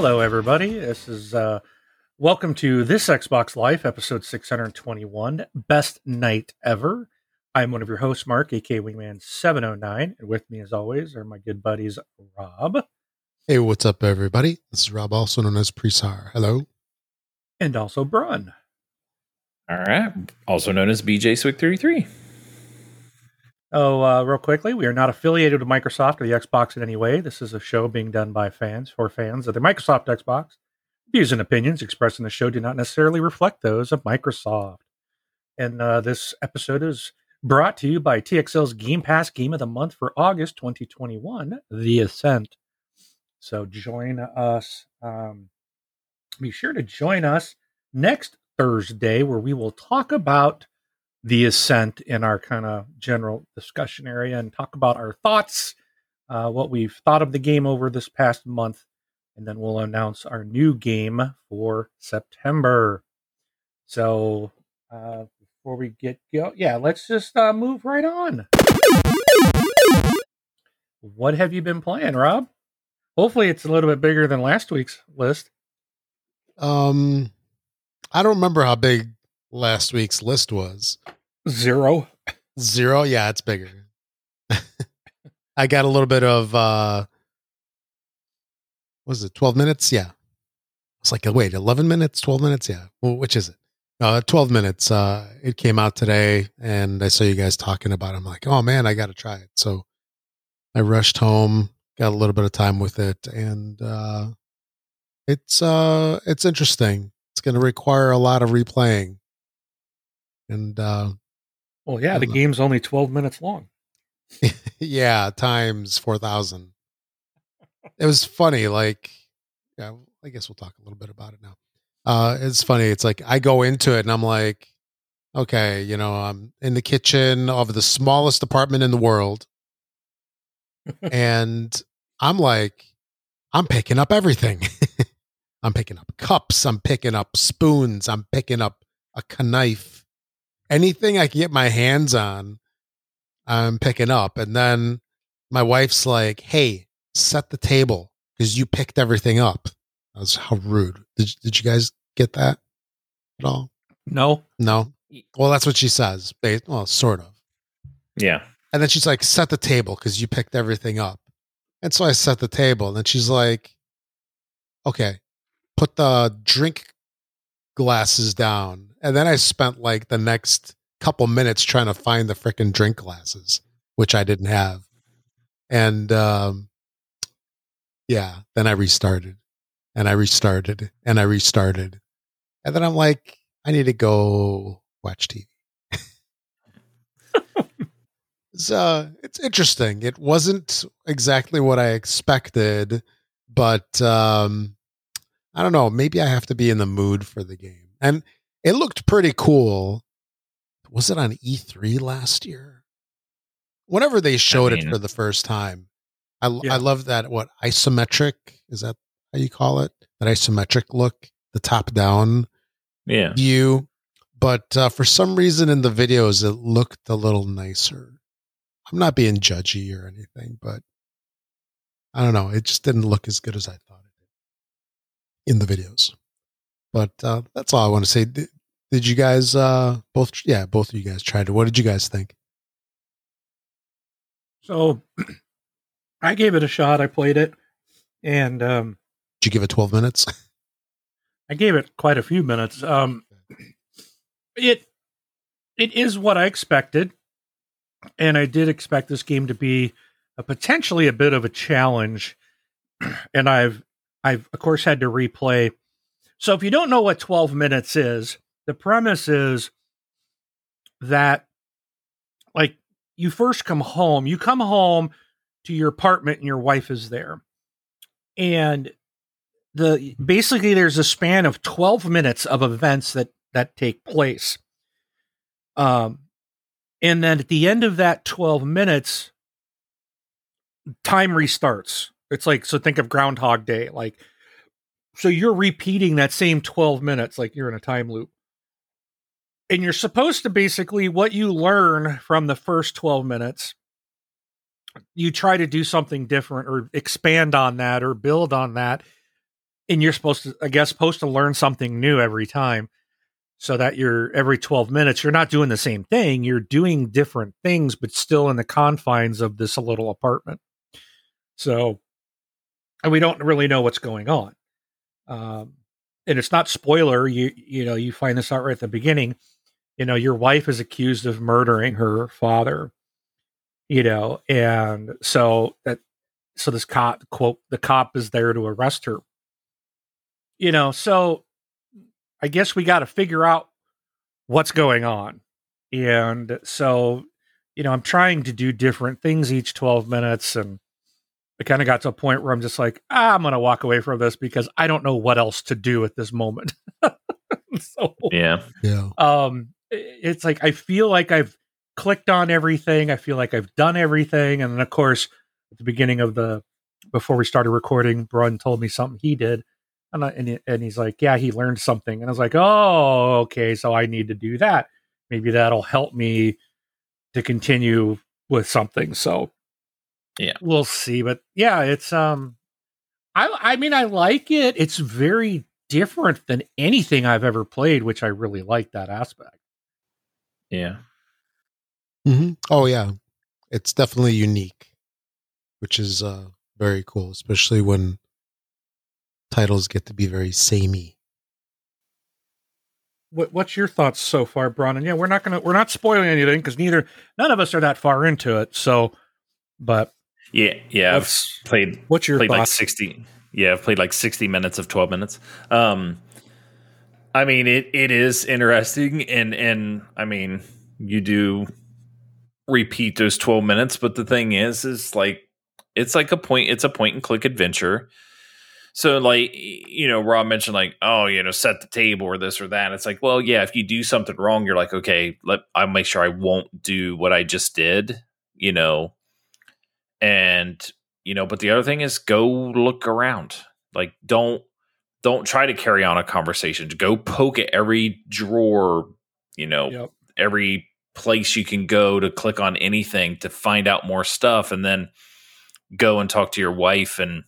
Hello, everybody. This is uh, welcome to this Xbox Life episode 621, Best Night Ever. I'm one of your hosts, Mark, aka Wingman 709, and with me, as always, are my good buddies, Rob. Hey, what's up, everybody? This is Rob, also known as Presar. Hello. And also Brun. All right. Also known as BJ Swick 33. Oh, uh, real quickly, we are not affiliated with Microsoft or the Xbox in any way. This is a show being done by fans for fans of the Microsoft Xbox. Views and opinions expressed in the show do not necessarily reflect those of Microsoft. And uh, this episode is brought to you by TXL's Game Pass Game of the Month for August 2021, The Ascent. So join us. Um, be sure to join us next Thursday, where we will talk about the ascent in our kind of general discussion area and talk about our thoughts, uh, what we've thought of the game over this past month, and then we'll announce our new game for September. So uh, before we get go, yeah, let's just uh, move right on. What have you been playing, Rob? Hopefully, it's a little bit bigger than last week's list. Um, I don't remember how big last week's list was. Zero. Zero? Yeah, it's bigger. I got a little bit of uh was it 12 minutes? Yeah. It's like wait, 11 minutes, 12 minutes? Yeah. Well, which is it? Uh 12 minutes. Uh it came out today and I saw you guys talking about it. I'm like, "Oh man, I got to try it." So I rushed home, got a little bit of time with it and uh it's uh it's interesting. It's going to require a lot of replaying. And uh well, yeah, the know. game's only 12 minutes long. yeah, times 4,000. It was funny. Like, yeah, I guess we'll talk a little bit about it now. Uh, it's funny. It's like I go into it and I'm like, okay, you know, I'm in the kitchen of the smallest apartment in the world. and I'm like, I'm picking up everything. I'm picking up cups. I'm picking up spoons. I'm picking up a knife anything I can get my hands on, I'm picking up. And then my wife's like, "Hey, set the table because you picked everything up." That's how rude. Did did you guys get that at all? No, no. Well, that's what she says. Well, sort of. Yeah. And then she's like, "Set the table because you picked everything up." And so I set the table, and then she's like, "Okay, put the drink glasses down and then I spent like the next couple minutes trying to find the freaking drink glasses, which I didn't have. And um, yeah, then I restarted and I restarted and I restarted. And then I'm like, I need to go watch TV. it's, uh, it's interesting. It wasn't exactly what I expected, but um, I don't know. Maybe I have to be in the mood for the game. And it looked pretty cool. Was it on E3 last year? Whenever they showed I mean, it for the first time, I yeah. I love that what isometric is that how you call it? That isometric look, the top down yeah. view. But uh, for some reason in the videos, it looked a little nicer. I'm not being judgy or anything, but I don't know. It just didn't look as good as I thought it did in the videos. But uh, that's all I want to say. Did, did you guys uh, both? Yeah, both of you guys tried it. What did you guys think? So, I gave it a shot. I played it, and um, did you give it twelve minutes? I gave it quite a few minutes. Um, it it is what I expected, and I did expect this game to be a potentially a bit of a challenge. And I've I've of course had to replay so if you don't know what 12 minutes is, the premise is that like you first come home, you come home to your apartment and your wife is there. And the basically there's a span of 12 minutes of events that that take place. Um and then at the end of that 12 minutes time restarts. It's like so think of groundhog day like so you're repeating that same 12 minutes like you're in a time loop. And you're supposed to basically what you learn from the first 12 minutes, you try to do something different or expand on that or build on that and you're supposed to, I guess, supposed to learn something new every time so that you're every 12 minutes, you're not doing the same thing. You're doing different things, but still in the confines of this little apartment. So, and we don't really know what's going on. Um, and it's not spoiler. You, you know, you find this out right at the beginning. You know, your wife is accused of murdering her father, you know, and so that, so this cop, quote, the cop is there to arrest her you know, so I guess we got to figure out what's going on. And so, you know, I'm trying to do different things each 12 minutes. And I kind of got to a point where I'm just like, ah, I'm going to walk away from this because I don't know what else to do at this moment. so, yeah. Yeah. Um, it's like I feel like I've clicked on everything. I feel like I've done everything. And then, of course, at the beginning of the, before we started recording, Brun told me something he did and, I, and, he, and he's like, yeah, he learned something. And I was like, oh, okay, so I need to do that. Maybe that'll help me to continue with something. So yeah, we'll see. But yeah, it's um, I I mean, I like it. It's very different than anything I've ever played, which I really like that aspect. Yeah. Mm-hmm. Oh yeah, it's definitely unique, which is uh very cool, especially when titles get to be very samey. What, what's your thoughts so far, Brun? And yeah, we're not gonna we're not spoiling anything because neither none of us are that far into it. So, but yeah, yeah, I've played. What's your played thoughts? like sixty? Yeah, I've played like sixty minutes of twelve minutes. Um, I mean, it it is interesting, and and I mean, you do repeat those twelve minutes, but the thing is, is like it's like a point. It's a point and click adventure so like you know, Rob mentioned like, oh, you know, set the table or this or that. It's like, well, yeah, if you do something wrong, you're like, okay, let I'll make sure I won't do what I just did, you know. And you know, but the other thing is go look around. Like don't don't try to carry on a conversation. Go poke at every drawer, you know, Yep. every place you can go to click on anything to find out more stuff and then go and talk to your wife and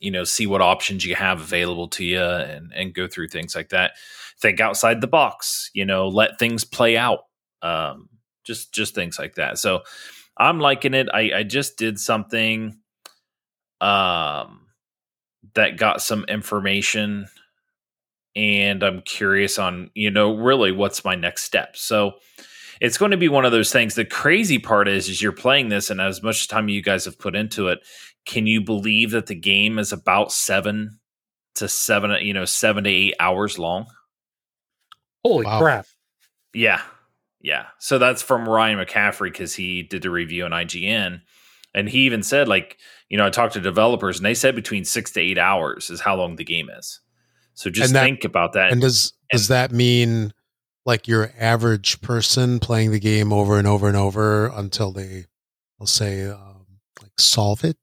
you know see what options you have available to you and and go through things like that think outside the box you know let things play out um just just things like that so i'm liking it i i just did something um that got some information and i'm curious on you know really what's my next step so it's going to be one of those things the crazy part is is you're playing this and as much time you guys have put into it can you believe that the game is about seven to seven, you know, seven to eight hours long? Holy Wow. crap! Yeah. Yeah. So that's from Ryan McCaffrey because he did the review on IGN. And he even said, like, you know, I talked to developers and they said between six to eight hours is how long the game is. So just that- think about that. And does does that mean like your average person playing the game over and over and over until they, will say, um, like solve it?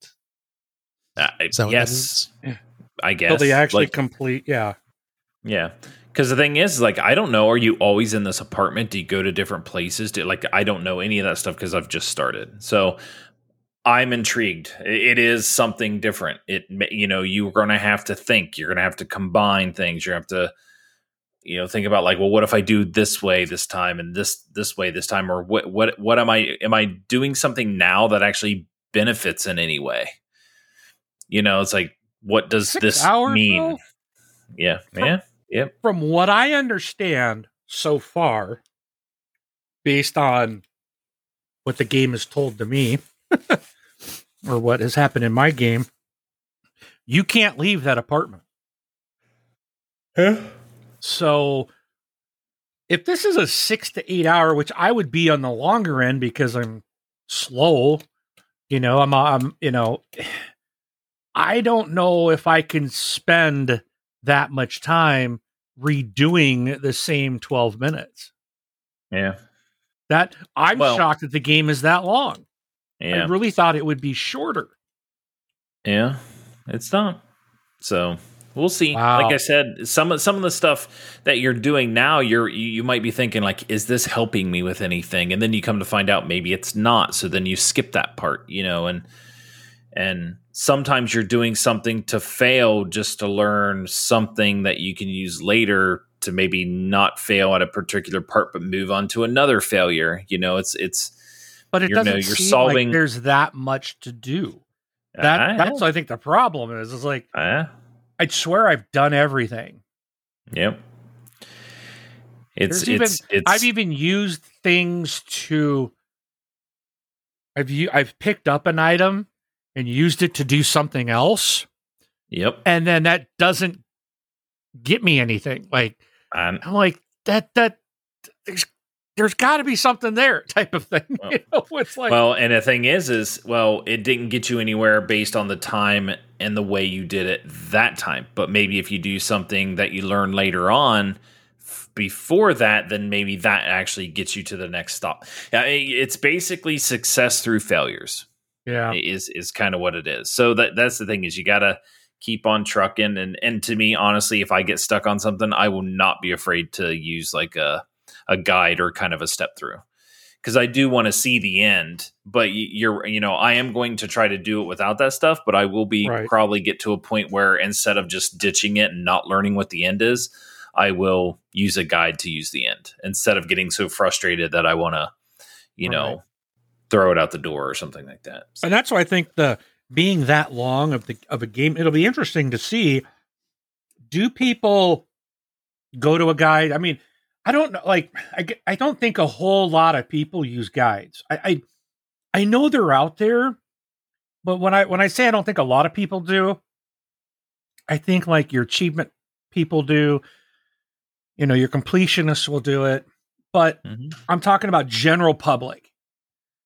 Uh, Is that what that yes. means? I guess. Till they actually Like, complete. Yeah. Yeah. Because the thing is, like, I don't know. Are you always in this apartment? Do you go to different places? Do like I don't know any of that stuff because I've just started. So I'm intrigued. It is something different. It you know you're going to have to think. You're going to have to combine things. You have to you know think about like, well, what if I do this way this time and this this way this time, or what what what am I am I doing something now that actually benefits in any way? You know, it's like what does Six this hours, mean? though? Yeah, yeah, yep. From what I understand so far, based on what the game has told to me, or what has happened in my game, you can't leave that apartment. Huh? So if this is a six to eight hour, which I would be on the longer end because I'm slow, you know, I'm, I'm, you know, I don't know if I can spend that much time redoing the same 12 minutes. Yeah. That I'm Well- shocked that the game is that long. I really thought it would be shorter. Yeah. It's not. So we'll see. Wow. Like I said, some of some of the stuff that you're doing now, you're you you might be thinking like, is this helping me with anything? And then you come to find out maybe it's not. So then you skip that part, you know, and and sometimes you're doing something to fail just to learn something that you can use later to maybe not fail at a particular part but move on to another failure you know it's it's but it doesn't no, you're solving- like there's that much to do. That I that's. I think the problem is. Is like Uh, I swear I've done everything. yep it's There's even- it's it's I've even used things to. I've u- I've picked up an item and used it to do something else, yep. And then that doesn't get me anything. Like and I'm like that that there's there's got to be something there type of thing. Well- you know, it's like well and the thing is is well it didn't get you anywhere based on the time and the way you did it that time. But maybe if you do something that you learn later on f- before that then maybe that actually gets you to the next stop. Yeah it's basically success through failures yeah, is is kind of what it is so that that's the thing is you gotta keep on trucking and and to me honestly if i get stuck on something i will not be afraid to use like a a guide or kind of a step through because i do want to see the end but you're you know i am going to try to do it without that stuff but i will be Right. probably get to a point where instead of just ditching it and not learning what the end is i will use a guide to use the end instead of getting so frustrated that i want to you know Right. Throw it out the door or something like that and that's why I think the being that long of the of a game, it'll be interesting to see. Do people go to a guide? I mean, I don't know. Like, I, I don't think a whole lot of people use guides. I, I I know they're out there, but when I when I say I don't think a lot of people do, I think like your achievement people do. You know, your completionists will do it, but Mhm. I'm talking about general public.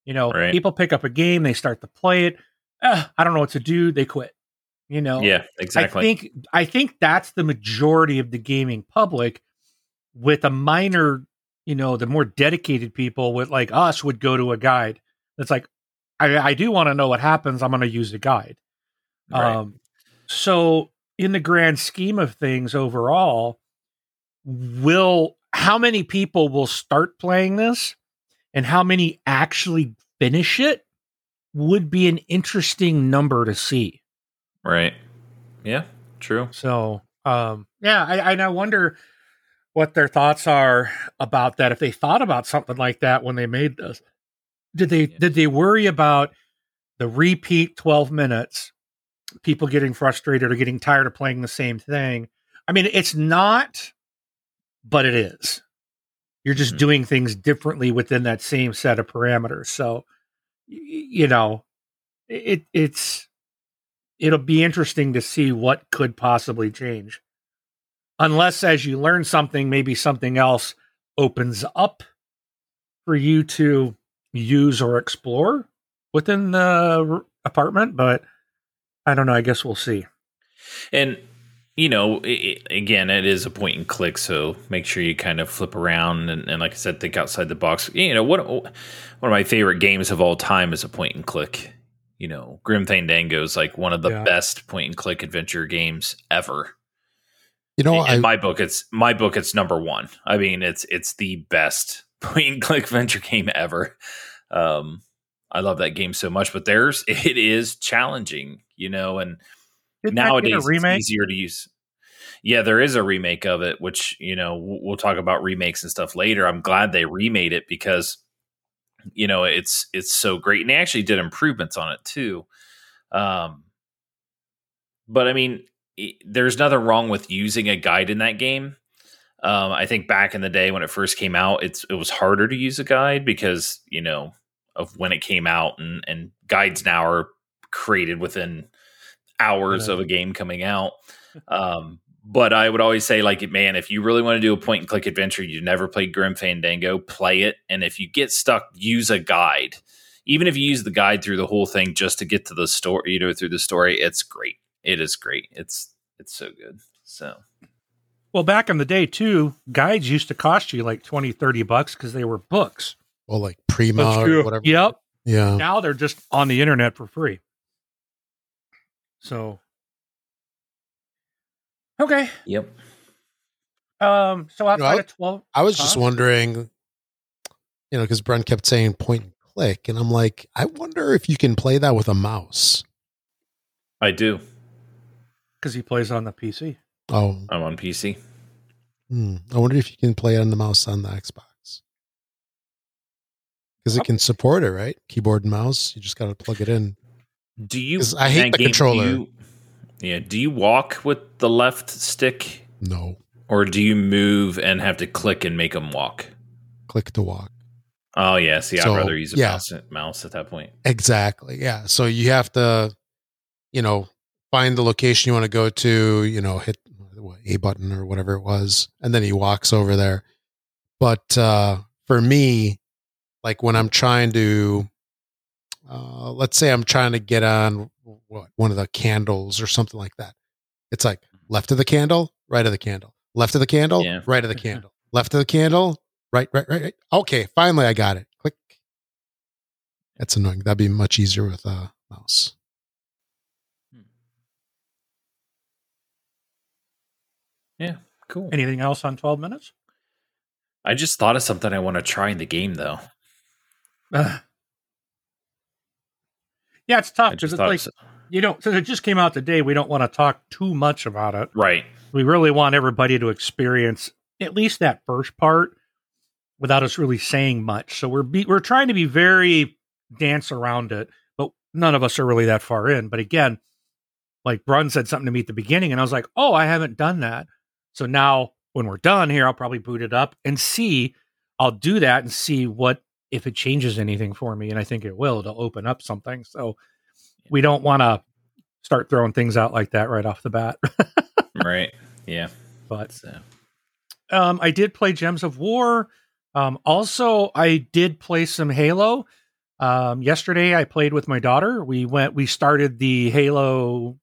You know, Right. people pick up a game, they start to play it. "Ugh, I don't know what to do. They quit. You know, Yeah, exactly. I think I think that's the majority of the gaming public. With a minor, you know, the more dedicated people with like us would go to a guide. That's like, I, I do want to know what happens. I'm going to use a guide. Right. Um, so in the grand scheme of things overall, will how many people will start playing this and how many actually finish it would be an interesting number to see. right. Yeah, true. So, um, yeah, I, I wonder what their thoughts are about that. If they thought about something like that when they made this, did they Yeah. did they worry about the repeat twelve minutes, people getting frustrated or getting tired of playing the same thing? I mean, it's not, but it is. You're just Mhm. doing things differently within that same set of parameters. So, you know, it it's it'll be interesting to see what could possibly change. Unless as you learn something, maybe something else opens up for you to use or explore within the apartment, but I don't know, I guess we'll see. And you know, i i again, it is a point and click, so make sure you kind of flip around and, and, like I said, think outside the box. You know, what one of my favorite games of all time is a point and click. You know, Grim Fandango is like one of the Yeah. best point and click adventure games ever. You know, in I my book, it's my book. It's number one. I mean, it's it's the best point and click adventure game ever. Um, I love that game so much, but there's it is challenging, you know, and Didn't nowadays it's easier to use. Yeah, there is a remake of it, which you know we'll, talk about remakes and stuff later. I'm glad they remade it because you know it's it's so great, and they actually did improvements on it too. Um, but I mean, i there's nothing wrong with using a guide in that game. Um, I think back in the day when it first came out, it's it was harder to use a guide because you know of when it came out, and and guides now are created within hours Yeah. of a game coming out. Um, but I would always say, like, man, if you really want to do a point and click adventure, you never played Grim Fandango, play it. And if you get stuck, use a guide. Even if you use the guide through the whole thing just to get to the story, you know, through the story, it's great. It is great. It's it's so good. So Well, back in the day too, guides used to cost you like 20, 30 bucks because they were books. well, like Prima or whatever. Yep. Yeah. Now they're just on the internet for free. So Okay. yep. Um so outside I- of 12 I was just wondering, you know, because Brent kept saying point and click, and I'm like, I wonder if you can play that with a mouse. I do. because he plays on the PC. Oh, I'm on PC. hmm. I wonder if you can play on the mouse on the Xbox because it can support it, right? Keyboard and mouse. You just got to plug it in. Do you? I hate the game, controller. you- yeah. Do you walk with the left stick, No, or do you move and have to click and make them walk? click to walk. Oh yeah. See, So, I'd rather use a yeah. mouse, mouse at that point. Exactly. Yeah. So you have to, you know, find the location you want to go to, you know, hit what, A button or whatever it was, and then he walks over there. But uh, for me, like when I'm trying to, uh, let's say I'm trying to get on what one of the candles or something like that, it's like left of the candle, right of the candle, left of the candle, Yeah. right of the candle, left of the candle, right, right, right, right. Okay, finally I got it. Click. That's annoying. That'd be much easier with a mouse. Yeah. Cool. Anything else on 12 minutes? I just thought of something I want to try in the game though. Yeah, it's tough because it's like, you know, since it just came out today, we don't want to talk too much about it. right. We really want everybody to experience at least that first part without us really saying much. So we're be, we're trying to be very dance around it, but none of us are really that far in. But again, like Brun said something to me at the beginning, and I was like, "Oh, I haven't done that." So now when we're done here, I'll probably boot it up and see. I'll do that and see what if it changes anything for me, and I think it will. To open up something, so we don't want to start throwing things out like that right off the bat. right. Yeah. but So, um, I did play Gems of War. Um, also, I did play some Halo. Um, yesterday, I played with my daughter. We went. We started the Halo.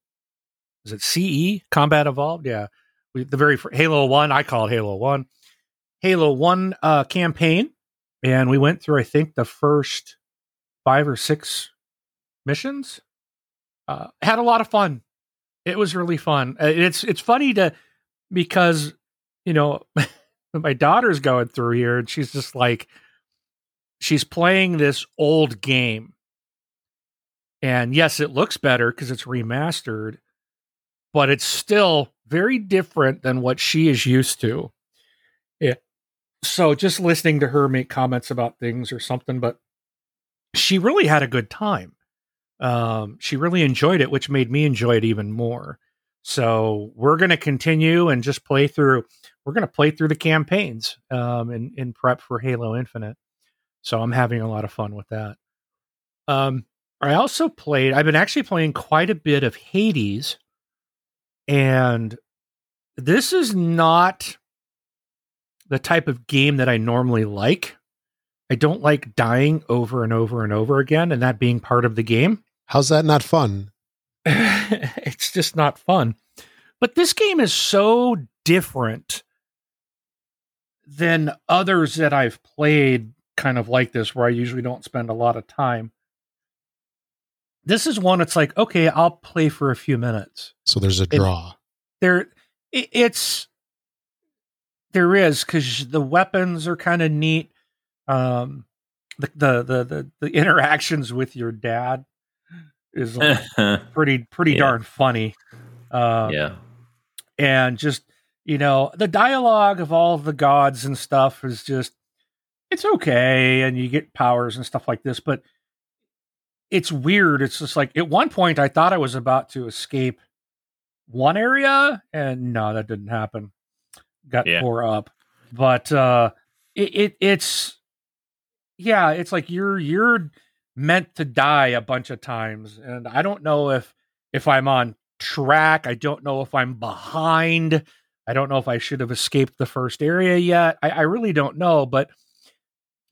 Is it CE Combat Evolved? Yeah, we, the very Halo One. I call it Halo One. Halo One uh, campaign, and we went through. I think the first five or six missions. Uh, had a lot of fun. It was really fun. Uh, It's it's funny to because you know my daughter's going through here and she's just like she's playing this old game and yes it looks better because it's remastered but it's still very different than what she is used to so just listening to her make comments about things or something but she really had a good time um she really enjoyed it which made me enjoy it even more so we're going to continue and just play through. We're going to play through the campaigns um, in in prep for Halo Infinite. So I'm having a lot of fun with that. Um, I also played. I've been actually playing quite a bit of Hades, and this is not the type of game that I normally like. I don't like dying over and over and over again, and that being part of the game. How's that not fun? it's just not fun. But this game is so different than others that I've played kind of like this where I usually don't spend a lot of time. This is one it's like, okay, I'll play for a few minutes. So there's a draw. There it, it's there is cuz the weapons are kind of neat. Um the, the the the the interactions with your dad is like pretty pretty Yeah. darn funny. Uh, yeah. and just you know the dialogue of all of the gods and stuff is just it's okay and you get powers and stuff like this but it's weird it's just like at one point i thought i was about to escape one area and no that didn't happen got Yeah. tore up. But uh it, it it's yeah it's like you're you're meant to die a bunch of times. And i don't know if if i'm on track. I don't know if i'm behind. I don't know if i should have escaped the first area yet. I, I really don't know. But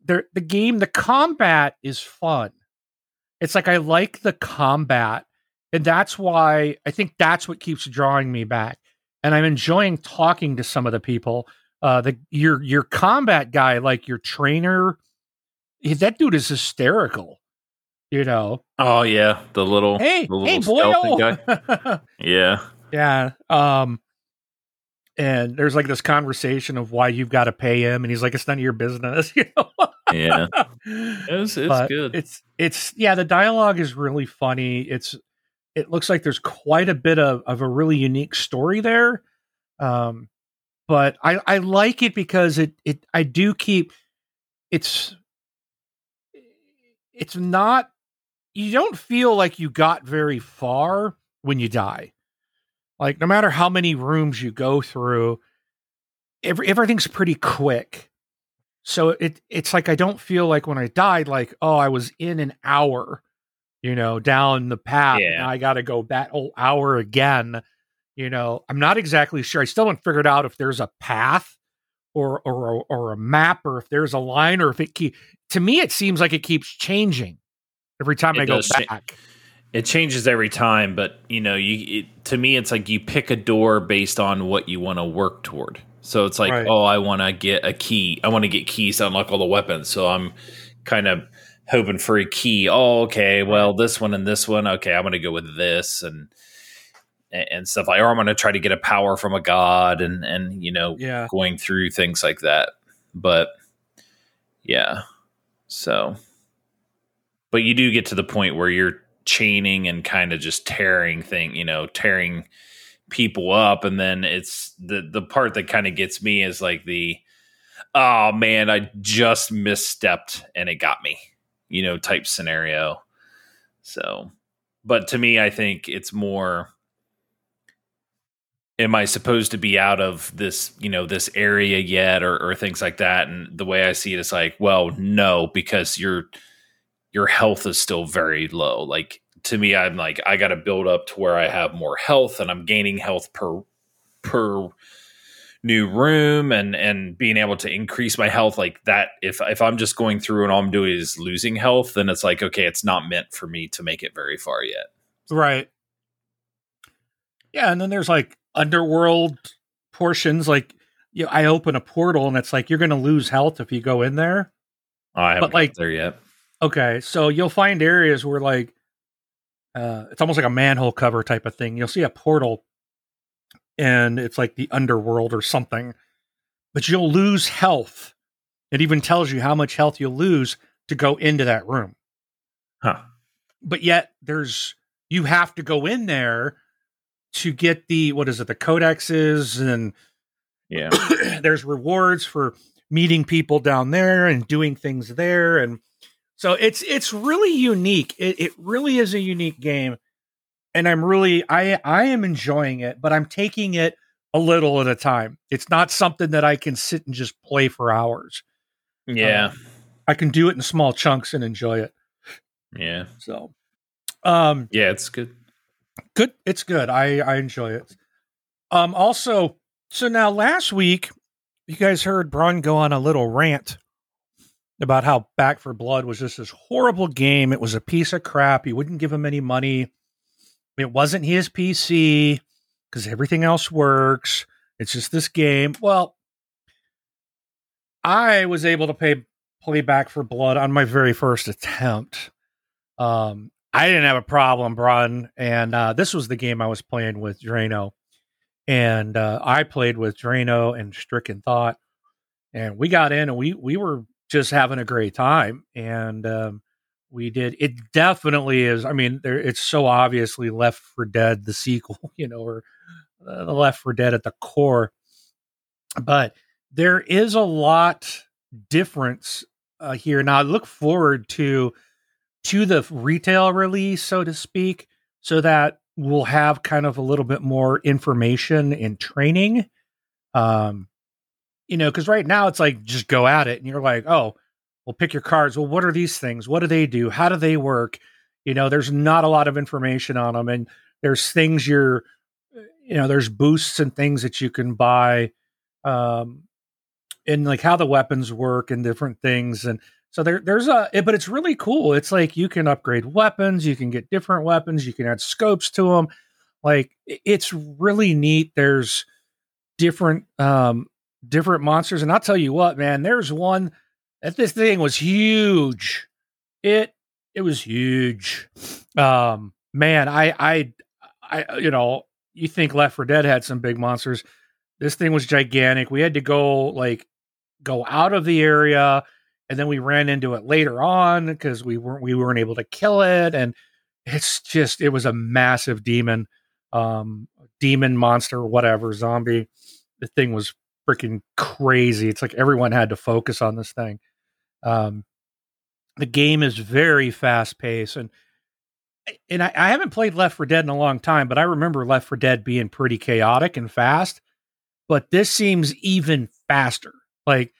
there the game the combat is fun. It's like i like the combat. And that's why i think that's what keeps drawing me back and i'm enjoying talking to some of the people uh the your your combat guy like your trainer that dude is hysterical you know Oh yeah, the little hey the little stealthy boy guy. Yeah. yeah um and there's like this conversation of why you've got to pay him and he's like it's none of your business you know Yeah. It's it's good. It's it's yeah, the dialogue is really funny. It's It looks like there's quite a bit of, of a really unique story there. Um, but I, I like it because it it I do keep it's it's not you don't feel like you got very far when you die. Like no matter how many rooms you go through, every, everything's pretty quick. So it it's like I don't feel like when I died, like oh I was in an hour, you know, down the path. Yeah. I got to go that whole hour again. You know, I'm not exactly sure. I still haven't figured out if there's a path or or or a map or if there's a line or if it keep. To me, it seems like it keeps changing every time It I go back. It changes every time, but you know, you it, to me, it's like you pick a door based on what you want to work toward. So it's like, Right. oh, I want to get a key. I want to get keys to unlock all the weapons. So I'm kind of hoping for a key. Oh, okay. Well, this one and this one. Okay, I'm going to go with this and and stuff like. Or I'm going to try to get a power from a god and and you know Yeah, going through things like that. But yeah, so but you do get to the point where you're chaining and kind of just tearing thing, you know, tearing people up, and then it's the the part that kind of gets me is like the oh man, I just misstepped and it got me, you know, type scenario. So, but to me, I think it's more am I supposed to be out of this, you know, this area yet or, or things like that? And the way I see it is like, well, no, because your your health is still very low. Like to me, I'm like, I gotta build up to where I have more health and I'm gaining health per per new room and and being able to increase my health like that if if I'm just going through and all I'm doing is losing health then it's like okay it's not meant for me to make it very far yet right. Yeah, and then there's like underworld portions. Like, you know, I open a portal and it's like you're going to lose health if you go in there. I haven't But, like- there yet Okay, so you'll find areas where like uh it's almost like a manhole cover type of thing. You'll see a portal and it's like the underworld or something. But you'll lose health. It even tells you how much health you'll lose to go into that room. huh But yet there's you have to go in there to get the what is it, the codexes and yeah there's rewards for meeting people down there and doing things there and so it's it's really unique it, it really is a unique game and i'm really i i am enjoying it but i'm taking it a little at a time. It's not something that i can sit and just play for hours. Yeah. I can do it in small chunks and enjoy it. Yeah. So um yeah it's good. good it's good. I i enjoy it. Um also so now last week you guys heard Brun go on a little rant about how Back 4 Blood was just this horrible game. It was a piece of crap. He wouldn't give him any money it wasn't his pc because everything else works. It's just this game. Well i was able to pay play Back 4 Blood on my very first attempt. Um I didn't have a problem, Brun, and uh, this was the game I was playing with Drano, and uh, I played with Drano and Stricken Thought, and we got in and we we were just having a great time, and um, we did. It definitely is. I mean, there it's so obviously Left 4 Dead, the sequel, you know, or uh, Left 4 Dead at the core, but there is a lot difference uh, here. Now, I look forward to to the retail release, so to speak, so that we'll have kind of a little bit more information and training. Um, you know, because right now it's like just go at it, and you're like, oh, well, pick your cards. Well, what are these things? What do they do? How do they work? You know, there's not a lot of information on them, and there's things you're, you know, there's boosts and things that you can buy, um, and like how the weapons work and different things, and so there, there's a, it, but it's really cool. It's like you can upgrade weapons, you can get different weapons, you can add scopes to them. Like it's really neat. There's different, um, different monsters, and I'll tell you what, man. There's one that this thing was huge. It, it was huge. Um, man, I, I, I, you know, you think Left 4 Dead had some big monsters. This thing was gigantic. We had to go like go out of the area and then we ran into it later on because we weren't we weren't able to kill it and it's just it was a massive demon, um, demon monster, whatever zombie. The thing was freaking crazy. It's like everyone had to focus on this thing. Um, the game is very fast paced and and I, I, haven't played Left 4 Dead in a long time, but I remember Left 4 Dead being pretty chaotic and fast. But this seems even faster. Like,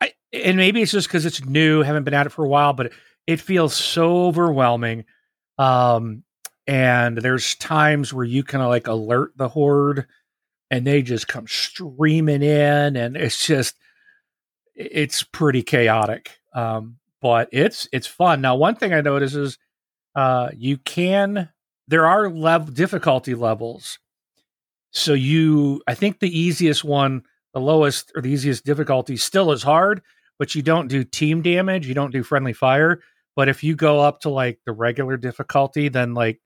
I, and maybe it's just because it's new, haven't been at it for a while, but it, it feels so overwhelming. Um, and there's times where you kind of like alert the horde, and they just come streaming in, and it's just, it's pretty chaotic. Um, but it's it's fun. Now, one thing I notice is uh, you can there are level difficulty levels. So you, I think the easiest one, the lowest or the easiest difficulty, still is hard, but you don't do team damage, you don't do friendly fire. But if you go up to like the regular difficulty, then like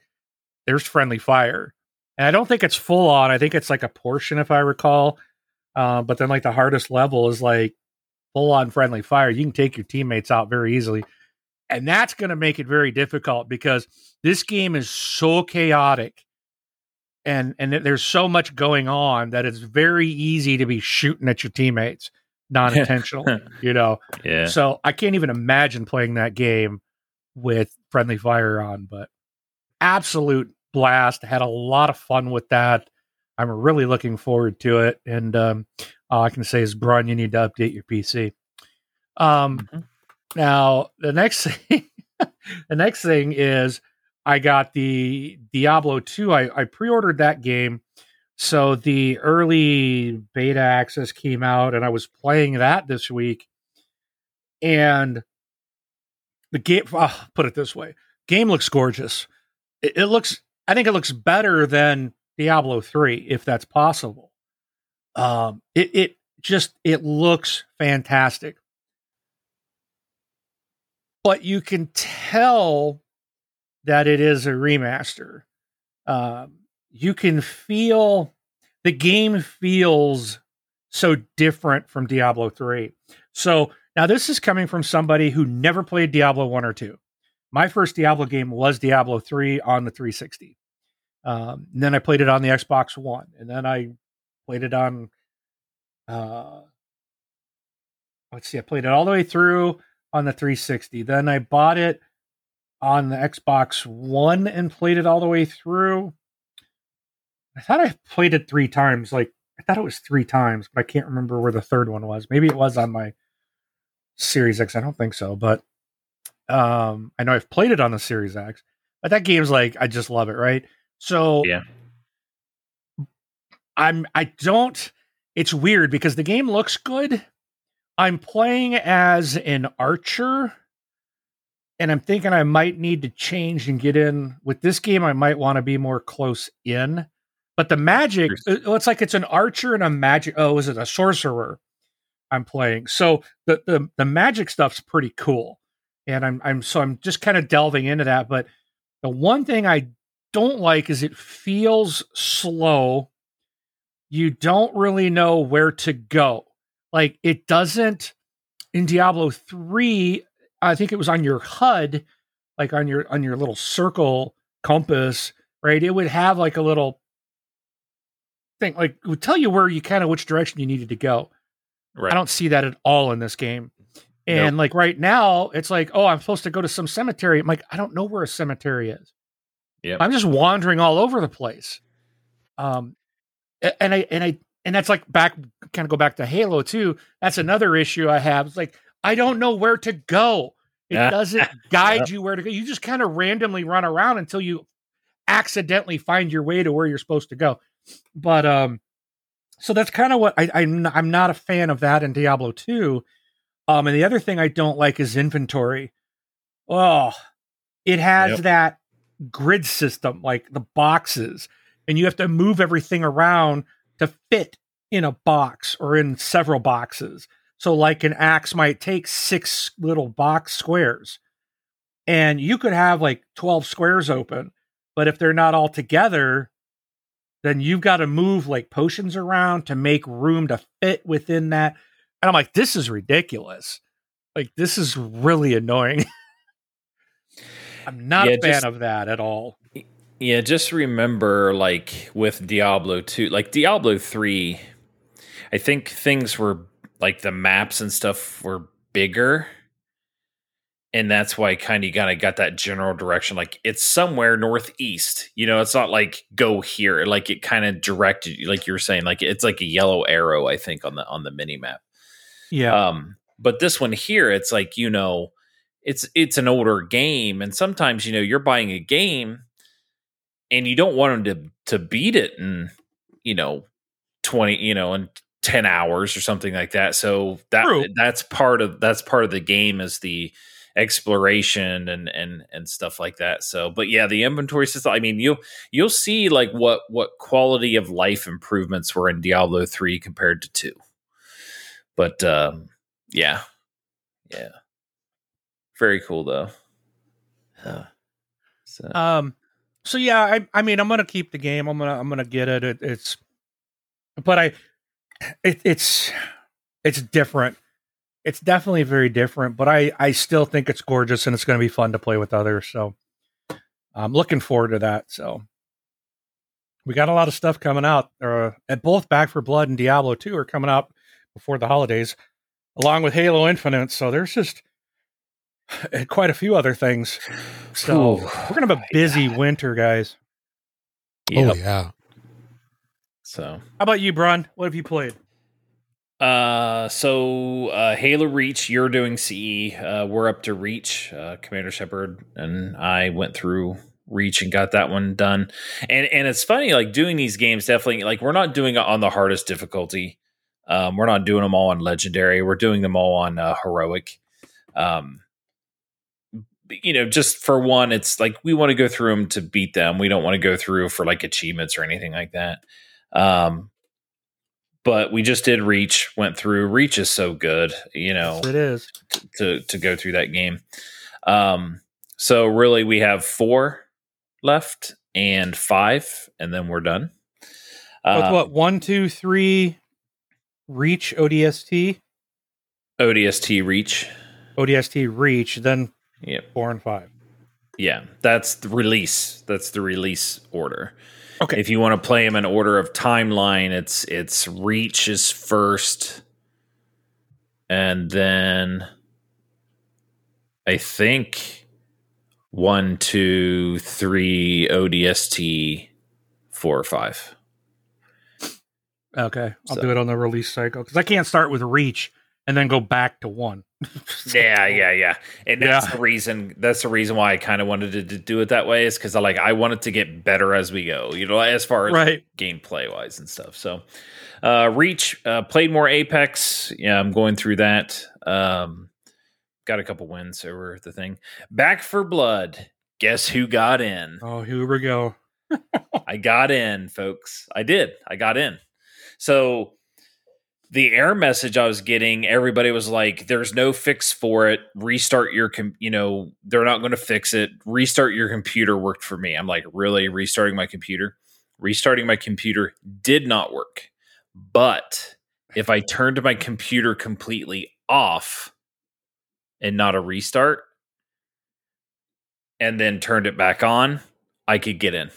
there's friendly fire, and I don't think it's full on. I think it's like a portion, if I recall. Uh, but then like the hardest level is like full on friendly fire, you can take your teammates out very easily. And that's going to make it very difficult because this game is so chaotic and and there's so much going on that it's very easy to be shooting at your teammates non-intentional, you know. Yeah. So I can't even imagine playing that game with friendly fire on, but absolute blast. Had a lot of fun with that. I'm really looking forward to it. And um, all I can say is, Brun, you need to update your PC. Um, mm-hmm. Now, the next thing, the next thing is I got the Diablo 2. I, I pre ordered that game. So the early beta access came out, and I was playing that this week. And the game, oh, put it this way game looks gorgeous. It, it looks, I think it looks better than Diablo 3, if that's possible. Um, it it just it looks fantastic, but you can tell that it is a remaster. Um, you can feel the game feels so different from Diablo 3. So now this is coming from somebody who never played Diablo 1 or 2. My first Diablo game was Diablo 3 on the 360. Um, then I played it on the Xbox One, and then I Played it on. Uh, let's see. I played it all the way through on the 360. Then I bought it on the Xbox One and played it all the way through. I thought I played it three times. Like I thought it was three times, but I can't remember where the third one was. Maybe it was on my Series X. I don't think so, but um, I know I've played it on the Series X. But that game's like I just love it, right? So yeah, I'm I don't it's weird because the game looks good. I'm playing as an archer and I'm thinking I might need to change and get in with this game I might want to be more close in. But the magic it looks like it's an archer and a magic oh is it a sorcerer I'm playing. So the the the magic stuff's pretty cool. And I'm I'm so I'm just kind of delving into that but the one thing I don't like is it feels slow you don't really know where to go. Like it doesn't in Diablo 3, I think it was on your HUD, like on your on your little circle compass, right? It would have like a little thing, like it would tell you where you kind of which direction you needed to go. Right. I don't see that at all in this game. And nope. like right now, it's like, oh, I'm supposed to go to some cemetery. I'm like, I don't know where a cemetery is. Yeah. I'm just wandering all over the place. Um, and I and I and that's like back kind of go back to Halo too. That's another issue I have. It's like I don't know where to go. It doesn't guide you where to go. You just kind of randomly run around until you accidentally find your way to where you're supposed to go. But um so that's kind of what I, I'm I'm not a fan of that in Diablo 2. Um and the other thing I don't like is inventory. Oh, it has yep. that grid system, like the boxes and you have to move everything around to fit in a box or in several boxes. So, like an axe might take six little box squares, and you could have like 12 squares open, but if they're not all together, then you've got to move like potions around to make room to fit within that. And I'm like, this is ridiculous. Like, this is really annoying. I'm not Yeah, a fan just- of that at all. Yeah, just remember like with Diablo 2, like Diablo 3, I think things were like the maps and stuff were bigger. And that's why kind of kind of got that general direction. Like it's somewhere northeast. You know, it's not like go here. Like it kind of directed you, like you were saying, like it's like a yellow arrow, I think, on the on the mini map. Yeah. Um, but this one here, it's like you know, it's it's an older game, and sometimes you know you're buying a game, and you don't want them to to beat it in you know twenty you know in ten hours or something like that. So that True. that's part of that's part of the game is the exploration and and and stuff like that. So, but yeah, the inventory system. I mean, you'll you'll see like what what quality of life improvements were in Diablo three compared to two. But um, yeah, yeah, very cool though. Uh, so, Um. So yeah, I I mean I'm gonna keep the game. I'm gonna I'm gonna get it. it it's, but I, it, it's it's different. It's definitely very different. But I I still think it's gorgeous and it's gonna be fun to play with others. So I'm looking forward to that. So we got a lot of stuff coming out. Uh, at both Back 4 Blood and Diablo 2 are coming out before the holidays, along with Halo Infinite. So there's just quite a few other things. So Ooh. we're gonna have a busy winter, guys. Yep. Oh yeah. So, How about you, Brun? What have you played? uh, so uh, Halo Reach, you're doing CE. Uh, we're up to Reach. Uh, Commander Shepard and I went through Reach and got that one done. And and it's funny, like doing these games. Definitely, like we're not doing it on the hardest difficulty. Um, we're not doing them all on Legendary. We're doing them all on uh, Heroic. Um, you know, just for one, it's like we want to go through them to beat them. We don't want to go through for like achievements or anything like that. Um, but we just did Reach, went through. Reach is so good, you know, It is. to to go through that game. Um, so really, we have four left and five, and then we're done. With Uh, what? One, two, three. Reach ODST, ODST Reach. ODST Reach, then Yep. four and five. Yeah, that's the release. That's the release order. Okay. If you want to play them in order of timeline, it's it's Reach is first, and then I think one, two, three, ODST, four or five. Okay, I'll So- do it on the release cycle because I can't start with Reach and then go back to one. Yeah, yeah, yeah. And that's Yeah. the reason. That's the reason why I kind of wanted to, to do it that way is because I like I wanted to get better as we go. You know, as far as Right. gameplay wise and stuff. So, uh, Reach uh, played more Apex. Yeah, I'm going through that. Um, got a couple wins over the thing. Back 4 Blood. Guess who got in? Oh, here we go. I got in, folks. I did. I got in. So the error message I was getting, everybody was like, "There's no fix for it. Restart your, com- you know, they're not going to fix it. Restart your computer." Worked for me. I'm like, really restarting my computer. Restarting my computer did not work. But if I turned my computer completely off and not a restart, and then turned it back on, I could get in.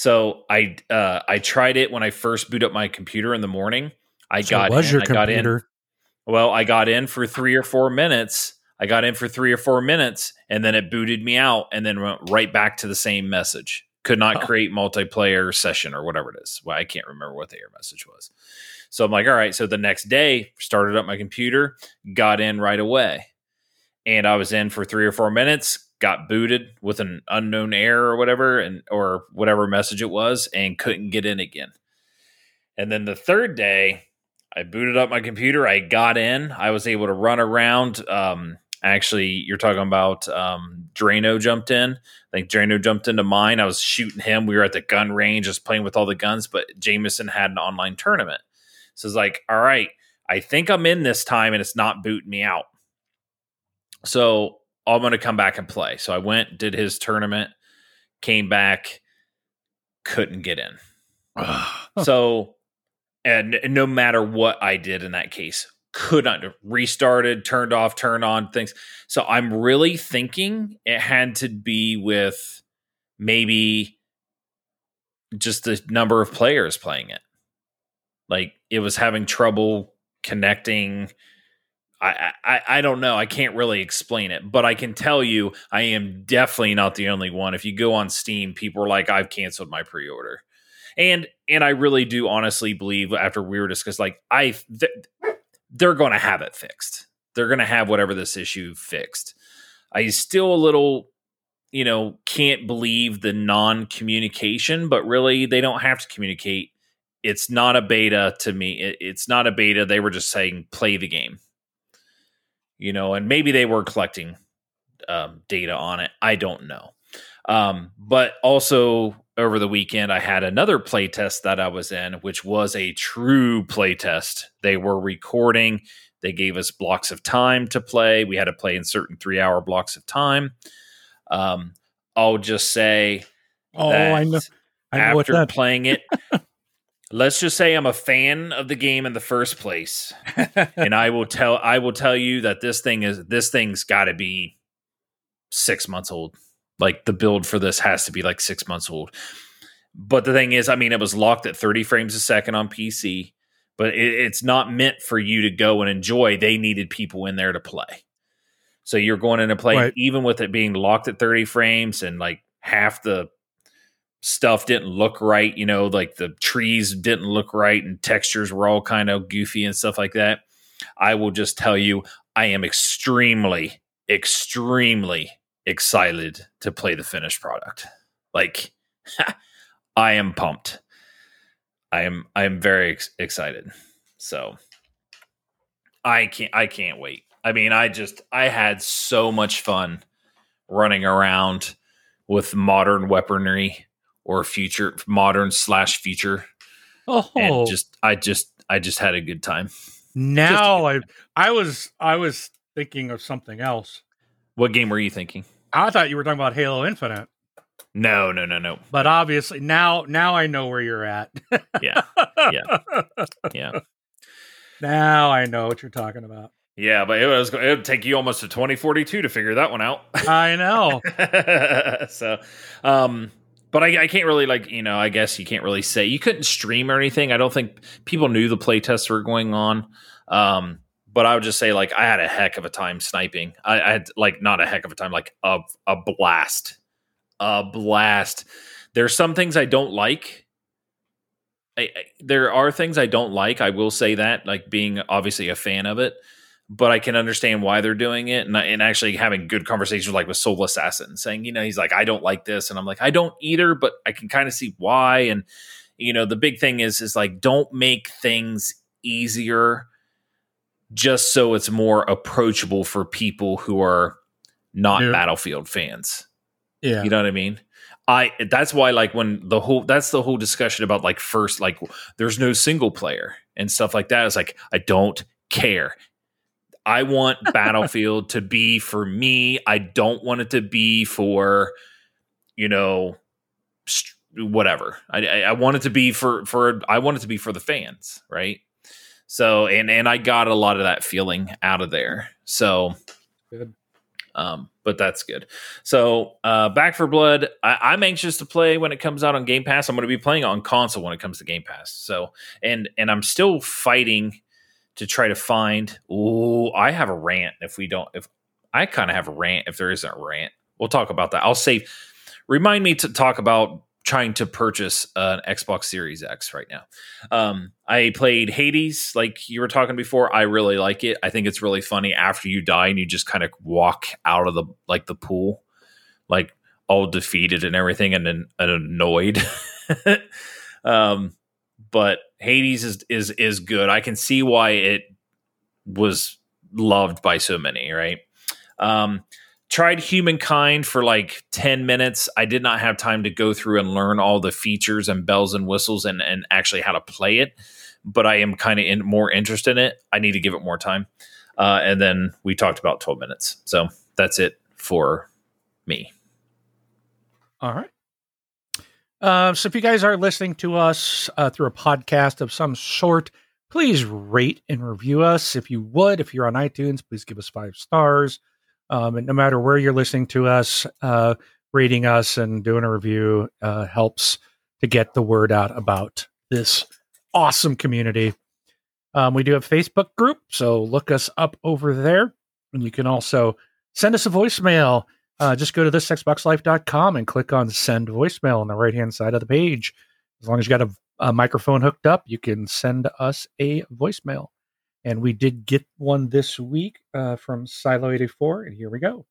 So I uh, I tried it when I first boot up my computer in the morning. I So got was in. your I got in. computer. Well, I got in for three or four minutes. I got in for three or four minutes, and then it booted me out, and then went right back to the same message. Could not Oh. create multiplayer session or whatever it is. Well, I can't remember what the error message was. So I'm like, all right. So the next day, started up my computer, got in right away, and I was in for three or four minutes. Got booted with an unknown error or whatever, and or whatever message it was, and couldn't get in again. And then the third day, I booted up my computer. I got in. I was able to run around. Um, actually, you're talking about um, Drano jumped in. I think Drano jumped into mine. I was shooting him. We were at the gun range, just playing with all the guns. But Jameson had an online tournament, so it's like, all right, I think I'm in this time, and it's not booting me out. So I'm going to come back and play. So I went, did his tournament, came back, couldn't get in. So, and no matter what I did in that case, could not restarted, turned off, turned on things. So I'm really thinking it had to be with maybe just the number of players playing it. Like it was having trouble connecting. I, I don't know. I can't really explain it, but I can tell you I am definitely not the only one. If you go on Steam, people are like, I've canceled my pre-order. And and I really do honestly believe after we were discussed, like I th- they're gonna have it fixed. They're gonna have whatever this issue fixed. I still a little you know, can't believe the non communication, but really they don't have to communicate. It's not a beta to me. It, it's not a beta. They were just saying play the game, you know, and maybe they were collecting um, data on it. I don't know. Um, but also over the weekend, I had another play test that I was in, which was a true play test. They were recording. They gave us blocks of time to play. We had to play in certain three hour blocks of time. Um, I'll just say, oh, I know. I know after playing it, let's just say I'm a fan of the game in the first place, and I will tell I will tell you that this thing is this thing's got to be six months old. Like the build for this has to be like six months old. But the thing is, I mean, it was locked at 30 frames a second on PC, but it, it's not meant for you to go and enjoy. They needed people in there to play. So you're going into play right. even with it being locked at 30 frames and like half the stuff didn't look right, you know, like the trees didn't look right and textures were all kind of goofy and stuff like that. I will just tell you, I am extremely, extremely excited to play the finished product. Like, I am pumped. I am I am very ex- excited. So I can't I can't wait. I mean, I just I had so much fun running around with modern weaponry or future modern slash future. Oh, and just I just I just had a good time. Now I I was I was thinking of something else. What game were you thinking? I thought you were talking about Halo Infinite. No, no, no, no. But obviously now now I know where you're at. yeah. Yeah. Yeah. Now I know what you're talking about. Yeah, but it was it would take you almost to 2042 to figure that one out. I know. so, um, but I, I, can't really like you know I guess you can't really say you couldn't stream or anything. I don't think people knew the playtests were going on. Um, but I would just say like I had a heck of a time sniping. I, I had like not a heck of a time, like a a blast, a blast. There's some things I don't like. I, I, there are things I don't like. I will say that, like being obviously a fan of it but I can understand why they're doing it, and, and actually having good conversations like with Soul Assassin, saying, you know, he's like, I don't like this, and I'm like, I don't either, but I can kind of see why. And you know, the big thing is, is like, don't make things easier just so it's more approachable for people who are not yeah. Battlefield fans. Yeah, you know what I mean. I that's why like when the whole that's the whole discussion about like first like there's no single player and stuff like that. It's like I don't care. I want Battlefield to be for me. I don't want it to be for, you know, whatever. I, I want it to be for for I want it to be for the fans, right? So and and I got a lot of that feeling out of there. So good. Um, but that's good. So uh, Back 4 Blood, I, am anxious to play when it comes out on Game Pass. I'm going to be playing on console when it comes to Game Pass. So and and I'm still fighting to try to find. Oh, I have a rant. If we don't, if I kind of have a rant, if there isn't a rant, we'll talk about that. I'll say, remind me to talk about trying to purchase an Xbox Series X right now. Um, I played Hades, like you were talking before. I really like it. I think it's really funny after you die and you just kind of walk out of the like the pool, like all defeated and everything, and then and annoyed. um, but Hades is is is good. I can see why it was loved by so many, right? Um, tried humankind for like 10 minutes. I did not have time to go through and learn all the features and bells and whistles and, and actually how to play it but i am kind of in, more interested in it. I need to give it more time. Uh, and then we talked about 12 minutes. So that's it for me. All right uh, so if you guys are listening to us uh, through a podcast of some sort, please rate and review us if you would. If you're on iTunes, please give us five stars. Um, and no matter where you're listening to us, uh, rating us and doing a review uh, helps to get the word out about this awesome community. Um, we do have Facebook group, so look us up over there. And you can also send us a voicemail. Uh, just go to thisxboxlife.com and click on send voicemail on the right hand side of the page. As long as you got a, a microphone hooked up, you can send us a voicemail. And we did get one this week uh, from Silo84, and here we go.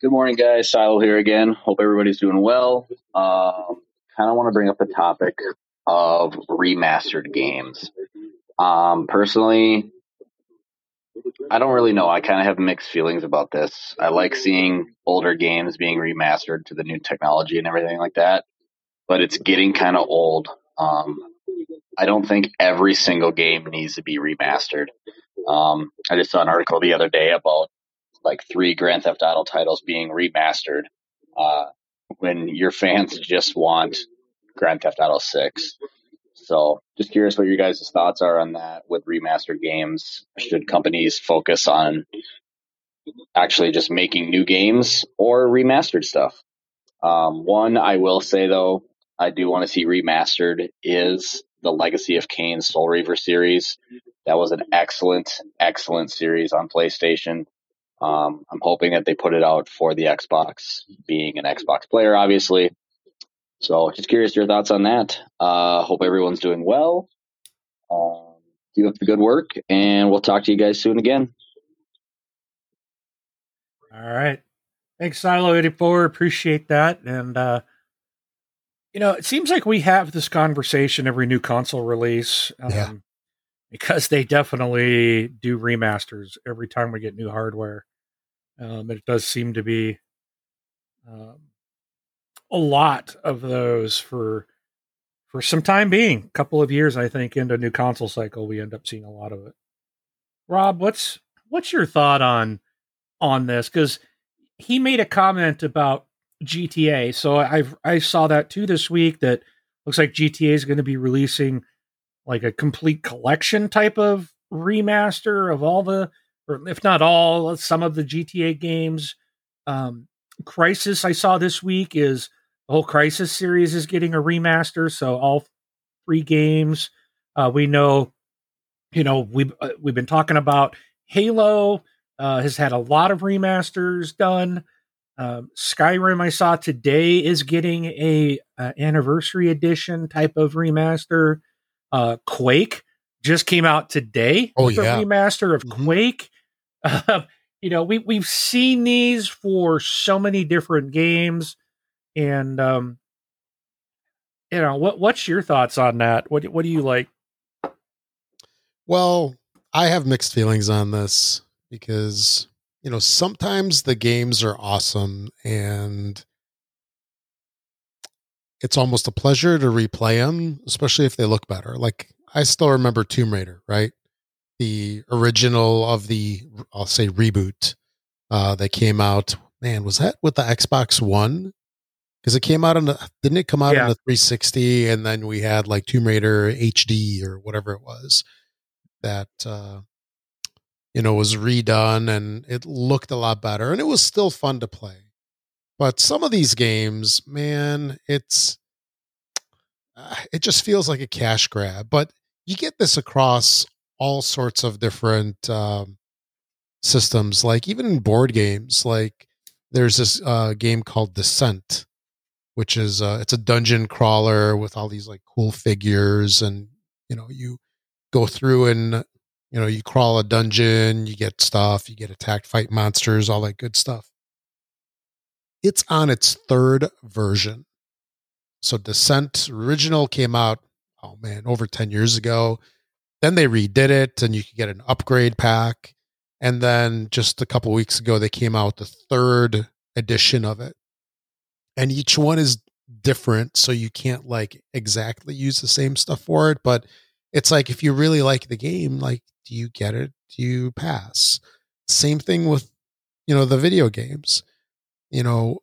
Good morning, guys. Silo here again. Hope everybody's doing well. Um, kind of want to bring up the topic of remastered games. Um, personally, I don't really know. I kind of have mixed feelings about this. I like seeing older games being remastered to the new technology and everything like that, but it's getting kind of old. Um, I don't think every single game needs to be remastered. Um, I just saw an article the other day about like three Grand Theft Auto titles being remastered uh, when your fans just want Grand Theft Auto 6. So, just curious what your guys' thoughts are on that with remastered games. Should companies focus on actually just making new games or remastered stuff? Um, one I will say though, I do want to see remastered is the Legacy of Kain Soul Reaver series. That was an excellent, excellent series on PlayStation. Um, I'm hoping that they put it out for the Xbox, being an Xbox player, obviously. So, just curious your thoughts on that. Uh, hope everyone's doing well. Um, keep up the good work, and we'll talk to you guys soon again. All right. Thanks, Silo84. Appreciate that. And, uh, you know, it seems like we have this conversation every new console release. Um, yeah. Because they definitely do remasters every time we get new hardware. Um, it does seem to be um, a lot of those for for some time being. A couple of years, I think, into new console cycle, we end up seeing a lot of it. Rob, what's what's your thought on on this? Because he made a comment about GTA, so I I saw that too this week. That looks like GTA is going to be releasing like a complete collection type of remaster of all the, or if not all, some of the GTA games. Um, Crysis I saw this week is the whole Crysis series is getting a remaster, so all three games. Uh, we know, you know, we've uh, we've been talking about Halo uh, has had a lot of remasters done. Um, Skyrim I saw today is getting a, a anniversary edition type of remaster. Uh, Quake just came out today. Oh yeah, remaster of mm-hmm. Quake. Uh, you know, we we've seen these for so many different games. And um, you know, what what's your thoughts on that? What what do you like? Well, I have mixed feelings on this because you know sometimes the games are awesome and it's almost a pleasure to replay them, especially if they look better. Like I still remember Tomb Raider, right? The original of the I'll say reboot uh, that came out. Man, was that with the Xbox One? Because it came out on the didn't it come out yeah. on the 360 and then we had like Tomb Raider HD or whatever it was that uh you know was redone and it looked a lot better and it was still fun to play. But some of these games, man, it's uh, it just feels like a cash grab, but you get this across all sorts of different um systems like even in board games like there's this uh, game called Descent which is uh, it's a dungeon crawler with all these like cool figures and you know you go through and you know you crawl a dungeon you get stuff you get attacked fight monsters all that good stuff. It's on its third version. So descent original came out oh man over 10 years ago. Then they redid it and you could get an upgrade pack. And then just a couple weeks ago they came out the third edition of it and each one is different so you can't like exactly use the same stuff for it but it's like if you really like the game like do you get it do you pass same thing with you know the video games you know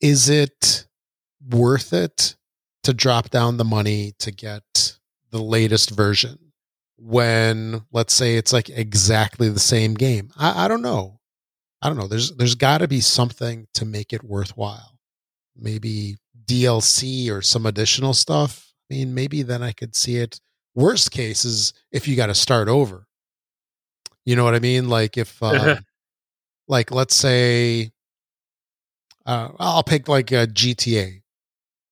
is it worth it to drop down the money to get the latest version when let's say it's like exactly the same game. I, I don't know. I don't know. There's there's got to be something to make it worthwhile. Maybe DLC or some additional stuff. I mean, maybe then I could see it. Worst case is if you got to start over. You know what I mean? Like if, uh, like let's say, uh, I'll pick like a GTA,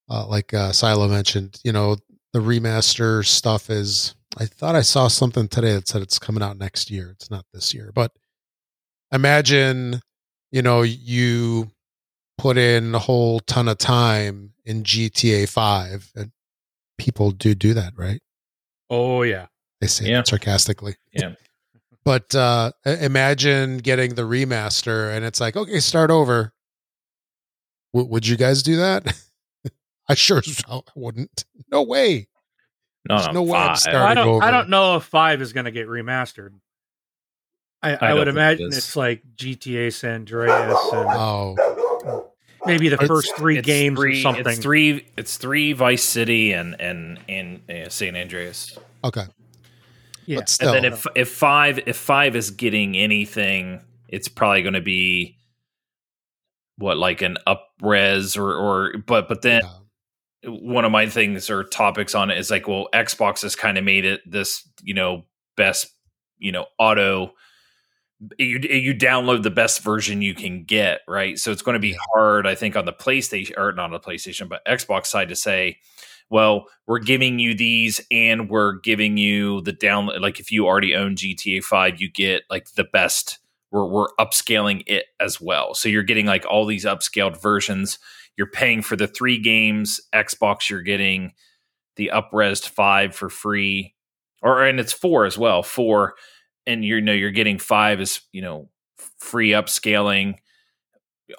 uh, like uh, Silo mentioned. You know, the remaster stuff is. I thought I saw something today that said it's coming out next year. It's not this year, but imagine, you know, you put in a whole ton of time in GTA 5 and people do do that, right? Oh yeah. They say Yeah. it sarcastically. Yeah. But uh imagine getting the remaster and it's like, okay, start over. W- would you guys do that? I sure as hell wouldn't. No way. No, no, no way I'm starting I don't. over. I don't know if five is going to get remastered. I, I, don't would think it imagine it's like GTA San Andreas and Oh, maybe the It's- first three It's games three, or something. It's three. It's three Vice City and and and uh, San Andreas. okay. yeah. But still, And then if if five if five is getting anything, it's probably going to be what like an upres or or but but then yeah. one of my things or topics on it is like, well, Xbox has kind of made it this, you know, best, you know, auto. You you download the best version you can get, right? So it's going to be hard, I think, on the PlayStation or not on the PlayStation, but Xbox side to say, well, we're giving you these, and we're giving you the download. Like if you already own GTA Five, you get like the best. We're we're upscaling it as well, so you're getting like all these upscaled versions you're paying for the three games xbox you're getting the upres 5 for free or and it's 4 as well 4 and you know you're getting 5 is you know free upscaling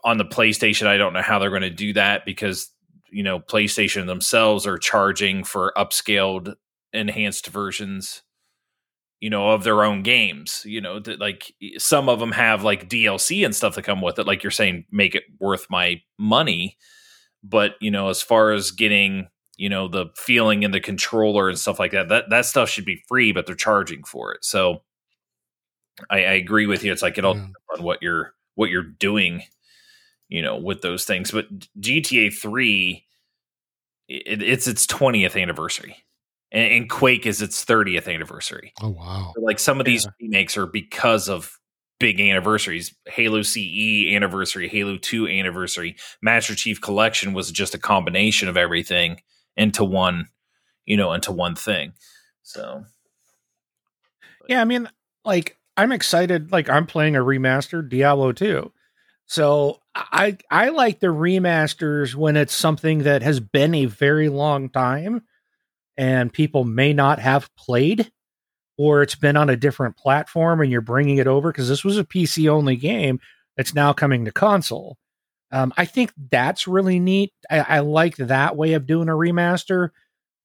on the playstation i don't know how they're going to do that because you know playstation themselves are charging for upscaled enhanced versions you know of their own games you know that like some of them have like dlc and stuff that come with it like you're saying make it worth my money. But you know as far as getting you know the feeling in the controller and stuff like that that that stuff should be free but they're charging for it. So i, I agree with you it's like it all Yeah. on what you're what you're doing you know with those things but gta 3 it, it's its 20th anniversary and, and quake is its 30th anniversary Oh wow. like some of these remakes are because of big anniversaries. Halo CE anniversary, Halo 2 anniversary, Master Chief Collection was just a combination of everything into one, you know, into one thing. So Yeah, I mean, like I'm excited. Like I'm playing a remastered Diablo 2. So I I like the remasters when it's something that has been a very long time and people may not have played or it's been on a different platform and you're bringing it over because this was a PC only game that's now coming to console. Um, I think that's really neat. I, I like that way of doing a remaster.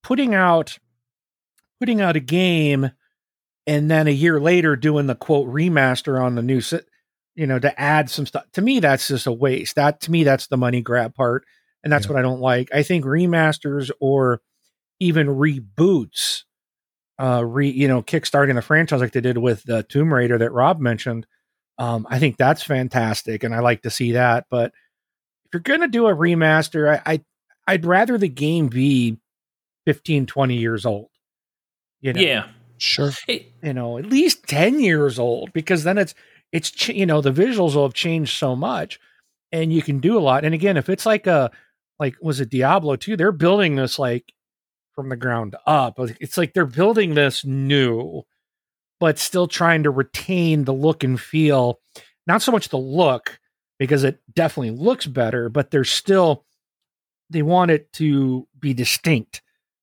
Putting out putting out a game and then a year later doing the quote remaster on the new si- you know to add some stuff. To me that's just a waste. That to me that's the money grab part and that's Yeah. what i don't like. I think remasters or even reboots uh re you know kickstarting the franchise like they did with the tomb raider that rob mentioned um i think that's fantastic and i like to see that but if you're gonna do a remaster i, I i'd rather the game be 15 20 years old you know? Yeah, Sure. It- you know at least 10 years old because then it's it's you know the visuals will have changed so much and you can do a lot and again if it's like a like was it diablo 2 they're building this like from the ground up it's like they're building this new but still trying to retain the look and feel not so much the look because it definitely looks better but they're still they want it to be distinct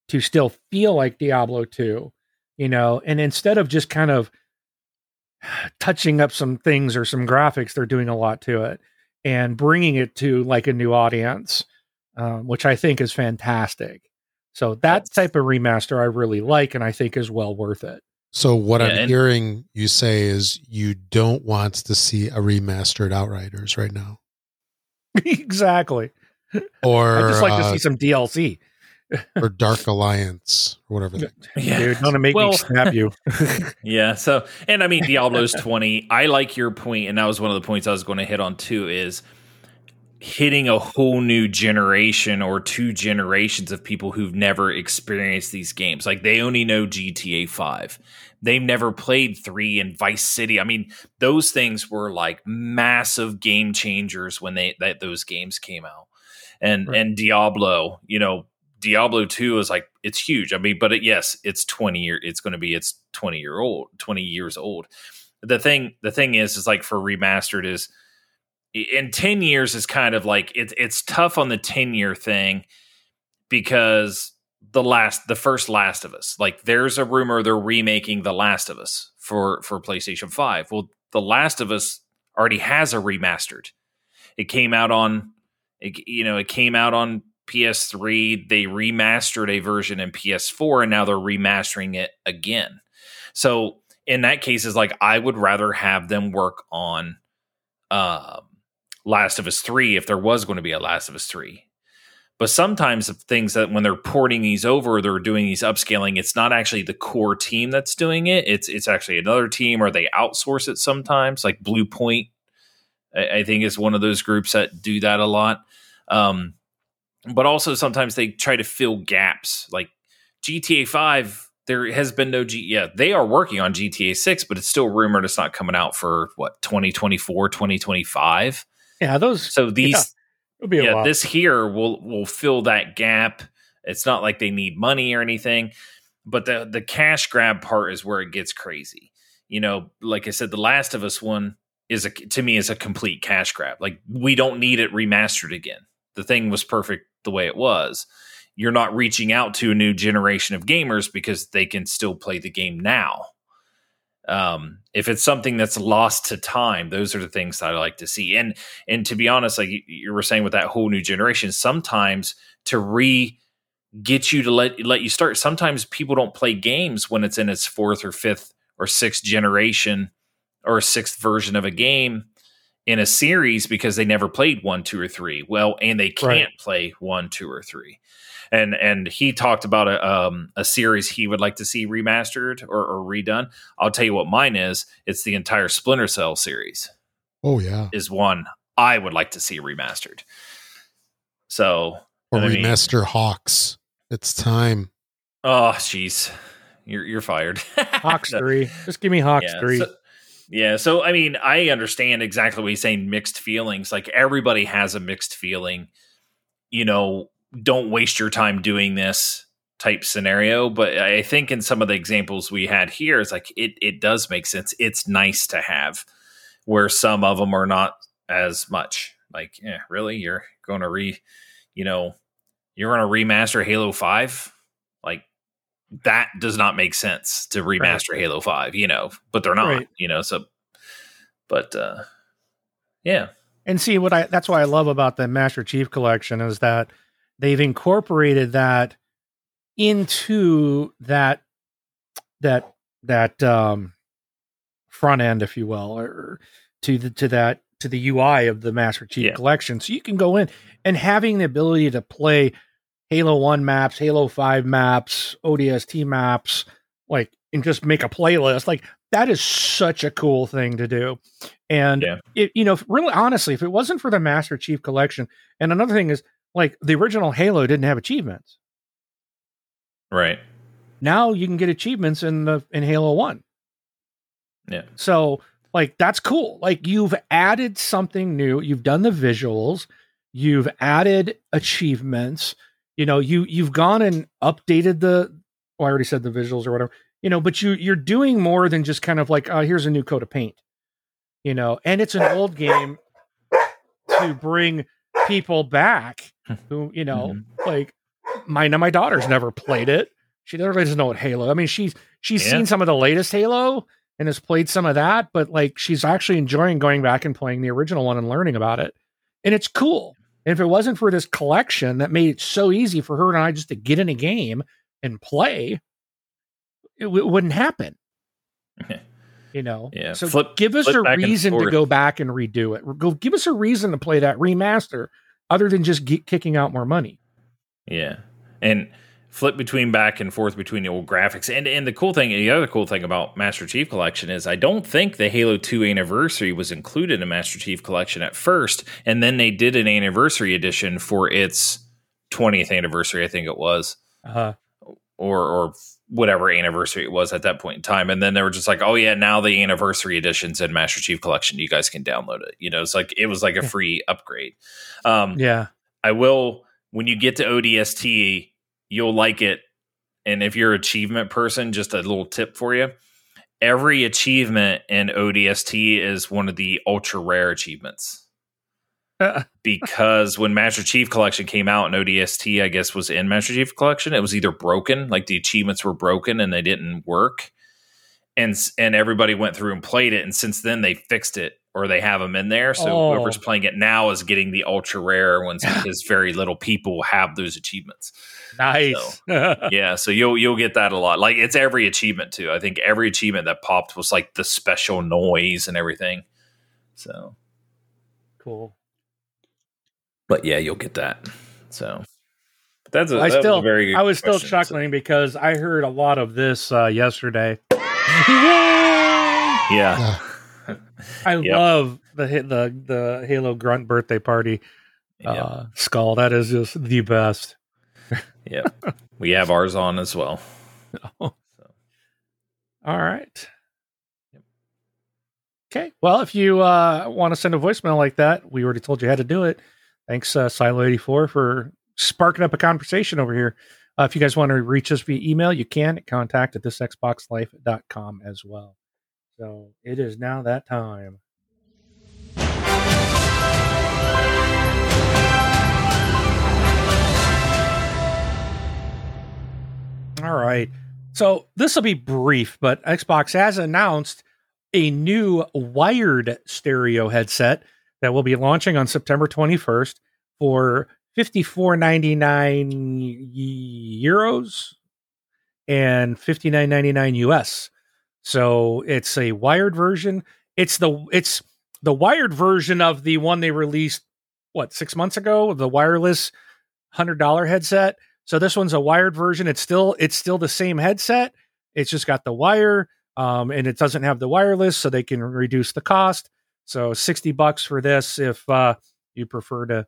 to still feel like diablo 2 you know and instead of just kind of touching up some things or some graphics they're doing a lot to it and bringing it to like a new audience um, which i think is fantastic. So that That's- type of remaster i really like and i think is well worth it. So what Yeah, I'm and- hearing you say is you don't want to see a remastered Outriders right now, exactly. Or i just like to uh, see some dlc or Dark Alliance or whatever. they- Yeah. Dude, don't make Well- me snap you. Yeah. So, and I mean, Diablo's 20. I like your point, and that was one of the points I was going to hit on too is hitting a whole new generation or two generations of people who've never experienced these games. Like they only know GTA 5. They've never played 3 and Vice City. I mean, those things were like massive game changers when they that those games came out. And Right. and Diablo, you know, Diablo 2 is like it's huge. I mean, but it, yes, it's 20 year it's going to be it's 20 year old, 20 years old. The thing the thing is is like for remastered is in 10 years is kind of like it's it's tough on the 10 year thing because the last the first last of us like there's a rumor they're remaking the last of us for for PlayStation 5 well the last of us already has a remastered it came out on it, you know it came out on PS3 they remastered a version in PS4 and now they're remastering it again so in that case is like I would rather have them work on um Last of Us 3 if there was going to be a Last of Us 3. But sometimes the things that when they're porting these over, they're doing these upscaling, it's not actually the core team that's doing it. It's it's actually another team or they outsource it sometimes, like Bluepoint, I, I think is one of those groups that do that a lot. Um, but also sometimes they try to fill gaps. Like GTA 5, there has been no G yeah, they are working on GTA 6, but it's still rumored it's not coming out for what 2024, 2025. Yeah, those So these Yeah. it'll be a yeah, this here will will fill that gap. It's not like they need money or anything, but the the cash grab part is where it gets crazy. You know, like I said, the Last of Us one is a to me is a complete cash grab. Like we don't need it remastered again. The thing was perfect the way it was. You're not reaching out to a new generation of gamers because they can still play the game now. Um, if it's something that's lost to time, those are the things that I like to see. And and to be honest, like you, were saying with that whole new generation, sometimes to re get you to let let you start. Sometimes people don't play games when it's in its fourth or fifth or sixth generation or sixth version of a game in a series because they never played one, two, or three. Well, and they can't Right. play one, two, or three. And and he talked about a um, a series he would like to see remastered or, or redone. I'll tell you what mine is. It's the entire Splinter Cell series Oh yeah, is one I would like to see remastered. So, or I mean- remaster Hawks. It's time. oh, jeez, you're you're fired. Hawks three. Just give me Hawks yeah, three. So, yeah, so I mean, I understand exactly what he's saying. Mixed feelings, like everybody has a mixed feeling. You know, don't waste your time doing this type scenario. But I think in some of the examples we had here, it's like it it does make sense. It's nice to have where some of them are not as much. Like, yeah, really, you're going to re, you know, you're going to remaster Halo Five, like that does not make sense to remaster Halo 5, you know, but they're not, Right. you know, so but uh yeah. And see what I that's what I love about the Master Chief collection is that they've incorporated that into that that that um front end, if you will, or to the to that to the UI of the Master Chief Yeah. collection. So you can go in and having the ability to play Halo 1 maps, Halo 5 maps, ODST maps, like and just make a playlist. Like that is such a cool thing to do. And Yeah. it, you know, really honestly, if it wasn't for the Master Chief collection, and another thing is like the original Halo didn't have achievements. Right. Now you can get achievements in the in Halo 1. Yeah. So like that's cool. Like you've added something new. You've done the visuals. You've added achievements. You know, you you've gone and updated the. Well, I already said the visuals or whatever. You know, but you you're doing more than just kind of like, oh, here's a new coat of paint. You know, and it's an old game to bring people back who you know Mhm. like my my daughter's never played it. She doesn't really doesn't know what Halo. I mean, she's she's Yeah. seen some of the latest Halo and has played some of that, but like she's actually enjoying going back and playing the original one and learning about it. And it's cool. And if it wasn't for this collection that made it so easy for her and I just to get in a game and play, it, w- wouldn't happen. You know, Yeah. So Flip- give us a reason to go back and redo it. Go give us a reason to play that remaster, other than just ge- kicking out more money. Yeah. and flip between back and forth between the old graphics. And and the cool thing, the other cool thing about Master Chief Collection is I don't think the Halo 2 anniversary was included in Master Chief Collection at first, and then they did an anniversary edition for its 20th anniversary, I think it was. Uh-huh. Or or whatever anniversary it was at that point in time. And then they were just like, oh yeah, now the anniversary edition's in Master Chief Collection. You guys can download it. You know, it's like it was like a free upgrade. Um Yeah. I will when you get to ODST, you'll like it. And if you're an achievement person, just a little tip for you. Every achievement in ODST is one of the ultra rare achievements. because when Master Chief Collection came out and ODST, I guess, was in Master Chief Collection, it was either broken, like the achievements were broken and they didn't work. And and everybody went through and played it. And since then they fixed it or they have them in there. So Oh. whoever's playing it now is getting the ultra rare ones because very little people have those achievements. Nice. yeah, so you'll you'll get that a lot. Like it's every achievement too. I think every achievement that popped was like the special noise and everything. So, cool. but yeah, you'll get that. So but that's a, I that was still, a very good I was still question. chuckling because I heard a lot of this uh, yesterday. Yeah, Yeah. I Yep. love the the the Halo Grunt birthday party yeah, uh, skull. That is just the best. Yeah. We have ours on as well. So, All right. Okay. Well, if you uh, want to send a voicemail like that, we already told you how to do it. Thanks, uh, Silo84, for sparking up a conversation over here. Uh, if you guys want to reach us via email, you can at contact at thisxboxlife.com as well. So it is now that time. All right. So this will be brief, but Xbox has announced a new wired stereo headset that will be launching on September 21st for 54.99 euros and 59.99 US. So it's a wired version. It's the it's the wired version of the one they released what 6 months ago, the wireless $100 headset. So this one's a wired version. It's still it's still the same headset. It's just got the wire um, and it doesn't have the wireless, so they can reduce the cost. So sixty bucks for this if uh, you prefer to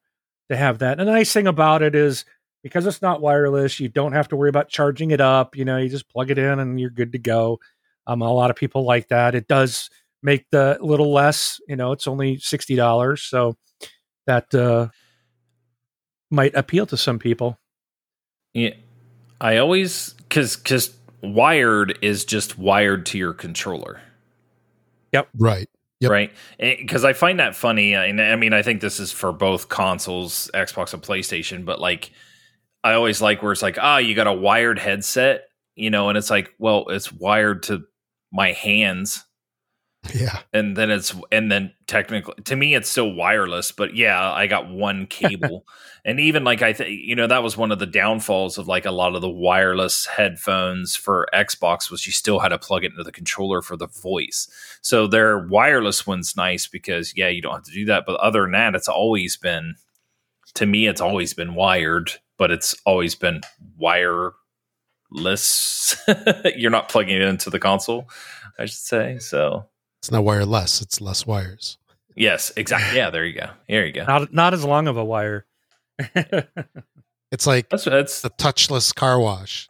to have that. And the nice thing about it is because it's not wireless, you don't have to worry about charging it up. You know, you just plug it in and you're good to go. Um, a lot of people like that. It does make the little less. You know, it's only sixty dollars, so that uh, might appeal to some people. Yeah, I always because because wired is just wired to your controller. Yep. Right. Yep. right? Because I find that funny. And I mean, I think this is for both consoles, Xbox and PlayStation. But like, I always like where it's like, ah, you got a wired headset, you know, and it's like, well, it's wired to my hands, Yeah. and then it's and then technically to me it's still wireless. But yeah, I got one cable, and even like I think you know that was one of the downfalls of like a lot of the wireless headphones for Xbox was you still had to plug it into the controller for the voice. So their wireless one's nice because yeah, you don't have to do that. But other than that, it's always been to me, it's always been wired, but it's always been wireless. You're not plugging it into the console, I should say. So It's not wireless. It's less wires. yes, exactly. Yeah, there you go. There you go. Not not as long of a wire. It's like That's that's the touchless car wash.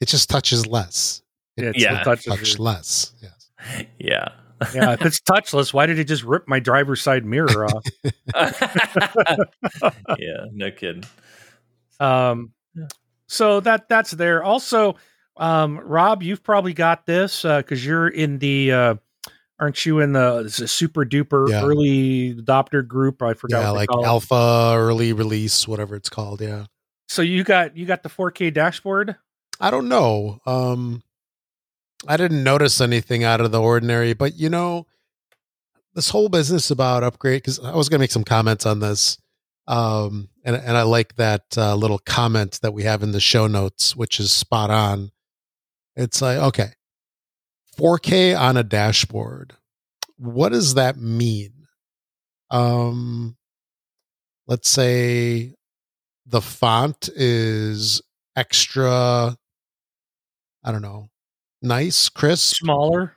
It just touches less. It's Yeah. the touch- Touch less. Yes. yeah. yeah, if it's touchless, why did he just rip my driver's side mirror off? yeah, no kidding. Um, so that that's there. Also, um, Rob, you've probably got this because you're in the. Uh, aren't you in the, super duper Yeah. early adopter group? I forgot. Yeah, like alpha, early release, whatever it's called. Yeah. So you got you got the 4K dashboard. I don't know. Um I didn't notice anything out of the ordinary, but you know, this whole business about upgrade because I was going to make some comments on this, um, and and I like that uh, little comment that we have in the show notes, which is spot on. It's like okay, 4K on a dashboard. What does that mean? Um, let's say the font is extra I don't know, nice, crisp. Smaller.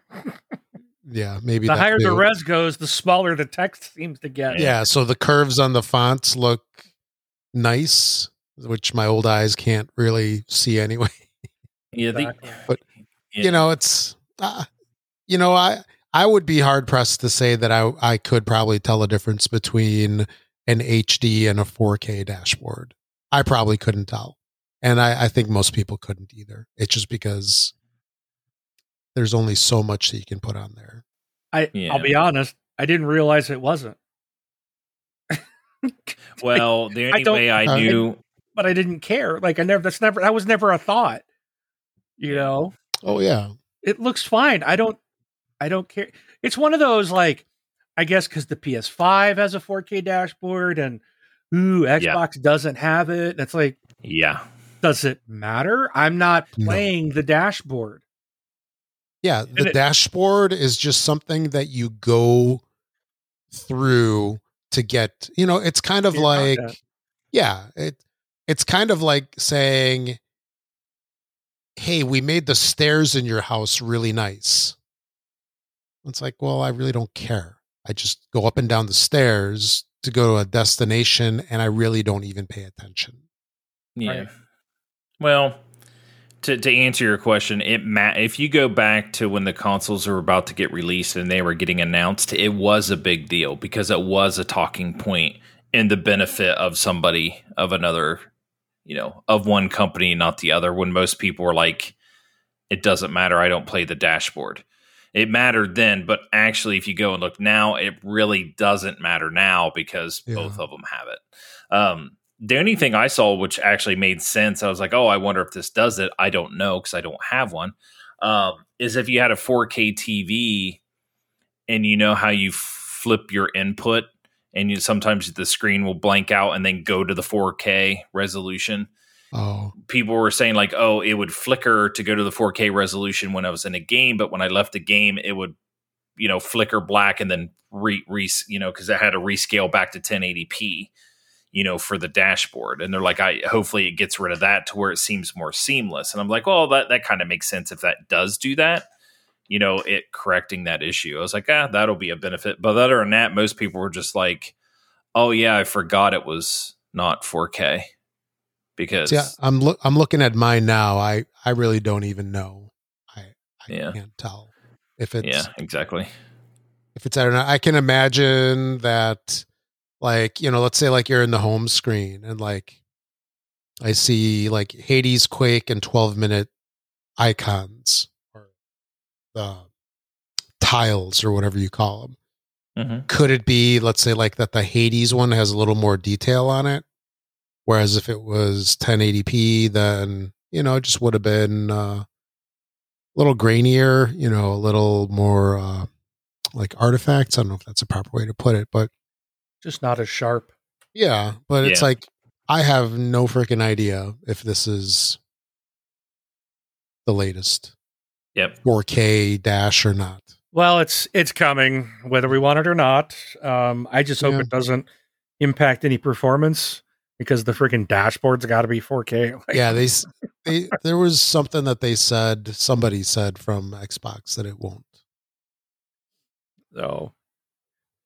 Yeah, maybe The that higher the res goes, the smaller the text seems to get. Yeah, so the curves on the fonts look nice, which my old eyes can't really see anyway. Yeah, the, But, yeah. You know, it's uh, you know, I I would be hard pressed to say that I I could probably tell a difference between an HD and a 4K dashboard. I probably couldn't tell. And I, I think most people couldn't either. It's just because there's only so much that you can put on there. I Yeah. I'll be honest, I didn't realize it wasn't. well, the only don't- way I uh, knew, but I didn't care. Like I never that's never that was never a thought. You know? Oh yeah. It looks fine. I don't I don't care. It's one of those like I guess cuz the PS5 has a 4K dashboard and ooh, Xbox doesn't have it. It's like yeah, does it matter? I'm not No. playing the dashboard. Yeah, the it- dashboard is just something that you go through to get, you know, it's kind of like content. yeah, it it's kind of like saying hey, we made the stairs in your house really nice. It's like, well, I really don't care. I just go up and down the stairs to go to a destination and I really don't even pay attention. yeah. Right. Well, to to answer your question, it ma- if you go back to when the consoles were about to get released and they were getting announced, it was a big deal because it was a talking point in the benefit of somebody of another, you know, of one company, not the other. When most people were like, "It doesn't matter. I don't play the dashboard." It mattered then, but actually, if you go and look now, it really doesn't matter now because Yeah. both of them have it. Um, the only thing I saw which actually made sense, I was like, oh, I wonder if this does it. I don't know because I don't have one. Um, is if you had a 4K TV and you know how you flip your input and you sometimes the screen will blank out and then go to the 4K resolution. Oh, People were saying like, oh, it would flicker to go to the 4K resolution when I was in a game, but when I left the game, it would, you know, flicker black and then re, re you know, because it had to rescale back to 1080p you know, for the dashboard. And they're like, I hopefully it gets rid of that to where it seems more seamless. And I'm like, well, that that kind of makes sense if that does do that. You know, it correcting that issue. I was like, ah, that'll be a benefit. But other than that, most people were just like, oh yeah, I forgot it was not 4K because yeah, I'm look I'm looking at mine now. I I really don't even know. I I Yeah. can't tell if it's yeah, exactly. if it's I don't know. I can imagine that like, you know, let's say like you're in the home screen and like I see like Hades, Quake, and 12 minute icons or the tiles or whatever you call them. hmm Could it be, let's say, like that the Hades one has a little more detail on it? Whereas if it was 1080p, then, you know, it just would have been uh, a little grainier, you know, a little more uh, like artifacts. I don't know if that's a proper way to put it, but Just not as sharp. yeah, but it's like I have no freaking idea if this is the latest Yep. 4K dash or not. Well, it's it's coming whether we want it or not. Um, I just hope Yeah. it doesn't impact any performance because the freaking dashboard's got to be 4K. Like, Yeah, they, they there was something that they said somebody said from Xbox that it won't. So,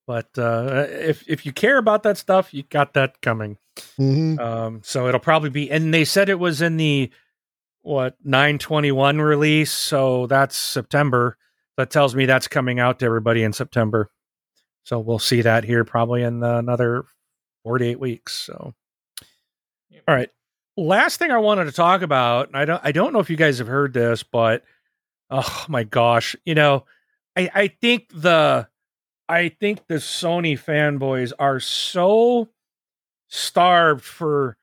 but uh, if if you care about that stuff, you got that coming. Mhm. Um, so it'll probably be, and they said it was in the what 921 release, so that's September. That tells me that's coming out to everybody in September. So we'll see that here probably in uh, another 48 weeks. So, all right. Last thing I wanted to talk about, and I don't, I don't know if you guys have heard this, but oh my gosh, you know, I, I think the, I think the Sony fanboys are so starved for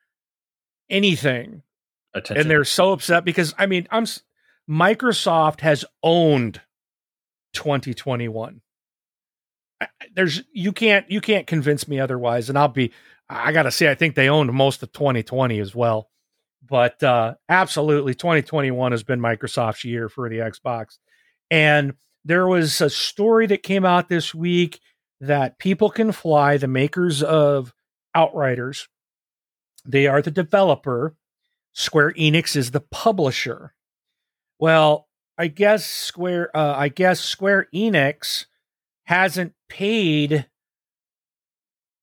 anything Attention. and they're so upset because I mean, I'm Microsoft has owned 2021. I- I- There's you can't you can't convince me otherwise, and I'll be I gotta say I think they owned most of 2020 as well. But uh, absolutely, 2021 has been Microsoft's year for the Xbox, and there was a story that came out this week that People Can Fly, the makers of Outriders, they are the developer Square Enix is the publisher. Well, I guess Square uh, I guess Square Enix hasn't paid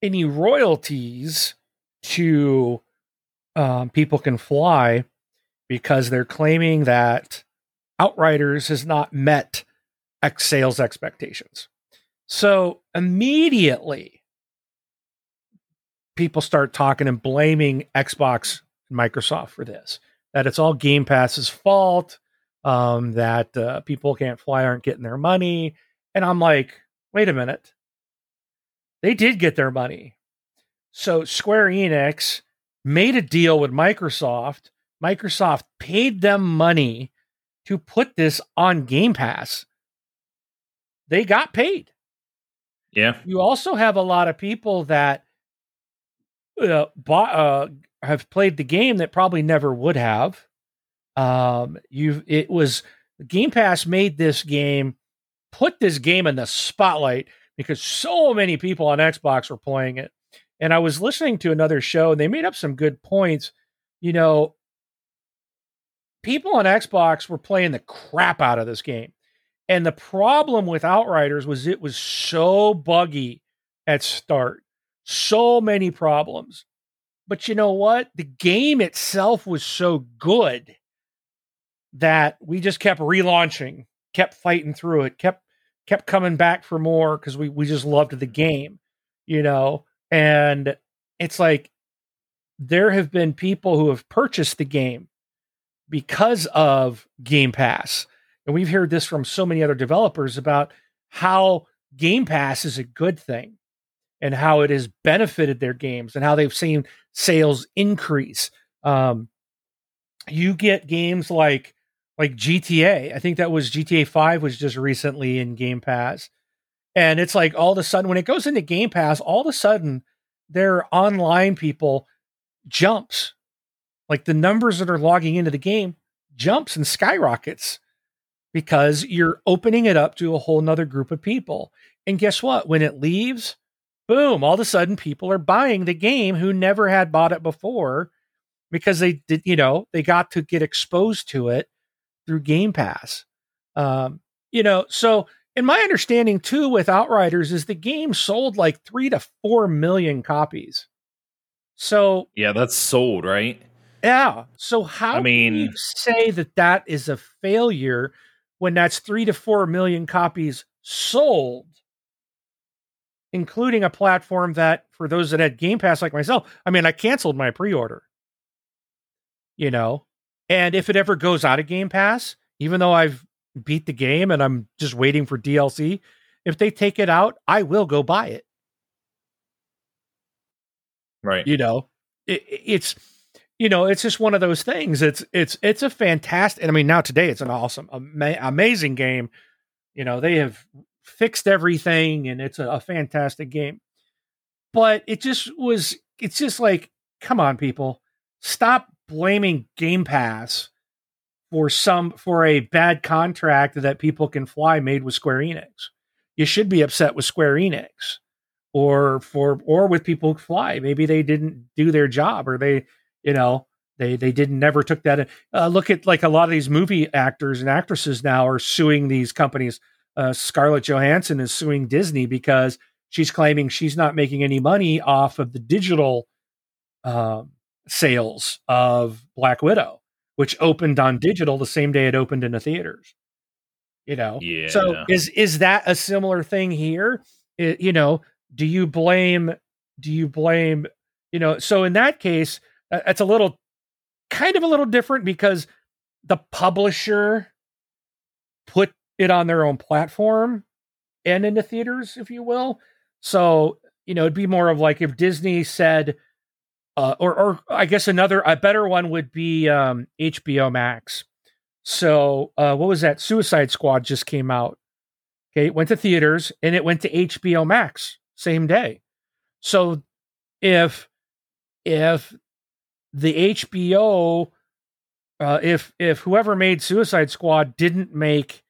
any royalties to um, people can fly because they're claiming that Outriders has not met X sales expectations. So immediately, people start talking and blaming Xbox Microsoft for this. That it's all Game Pass's fault. Um, that uh, people can't fly aren't getting their money, and I'm like, wait a minute. They did get their money. So Square Enix made a deal with Microsoft. Microsoft paid them money to put this on Game Pass. They got paid. Yeah. You also have a lot of people that uh, bought, uh, have played the game that probably never would have. Um, you it was Game Pass made this game, put this game in the spotlight because so many people on Xbox were playing it. And I was listening to another show and they made up some good points. You know, people on Xbox were playing the crap out of this game. And the problem with Outriders was it was so buggy at start. So many problems. But you know what? The game itself was so good that we just kept relaunching, kept fighting through it, kept kept coming back for more because we we just loved the game, you know. And it's like there have been people who have purchased the game because of Game Pass. And we've heard this from so many other developers about how Game Pass is a good thing and how it has benefited their games and how they've seen sales increase. Um, you get games like like GTA. I think that was GTA 5 was just recently in Game Pass. And it's like all of a sudden when it goes into Game Pass, all of a sudden their online people jumps. Like the numbers that are logging into the game jumps and skyrockets because you're opening it up to a whole nother group of people. And guess what? When it leaves, boom, all of a sudden people are buying the game who never had bought it before because they did, you know, they got to get exposed to it through Game Pass. Um, you know, so in my understanding too with Outriders is the game sold like three to four million copies. So yeah, that's sold, right? Yeah. So how I mean, you say that that is a failure when that's three to four million copies sold, including a platform that for those that had Game Pass like myself, I mean, I canceled my pre-order. You know, and if it ever goes out of Game Pass, even though I've beat the game and I'm just waiting for DLC, if they take it out, I will go buy it. Right. You know, it, it's you know, it's just one of those things. It's it's it's a fantastic. I mean, now today it's an awesome, ama- amazing game. You know, they have fixed everything, and it's a, a fantastic game. But it just was. It's just like, come on, people, stop blaming Game Pass for some for a bad contract that people can fly made with Square Enix. You should be upset with Square Enix or for or with people who fly. Maybe they didn't do their job or they, you know, they they didn't never took that. Uh, look at like a lot of these movie actors and actresses now are suing these companies. Uh, Scarlett Johansson is suing Disney because she's claiming she's not making any money off of the digital um, sales of Black Widow, which opened on digital the same day it opened in the theaters. You know, Yeah. so is is that a similar thing here? I- you know, do you blame? Do you blame? You know, so in that case, uh, it's a little, kind of a little different because the publisher put it on their own platform and in the theaters, if you will. So you know, it'd be more of like if Disney said, uh, or or I guess another a better one would be um, HBO Max. So uh, what was that? Suicide Squad just came out. Okay, it went to theaters and it went to HBO Max same day. So if if the HBO uh, if if whoever made Suicide Squad didn't make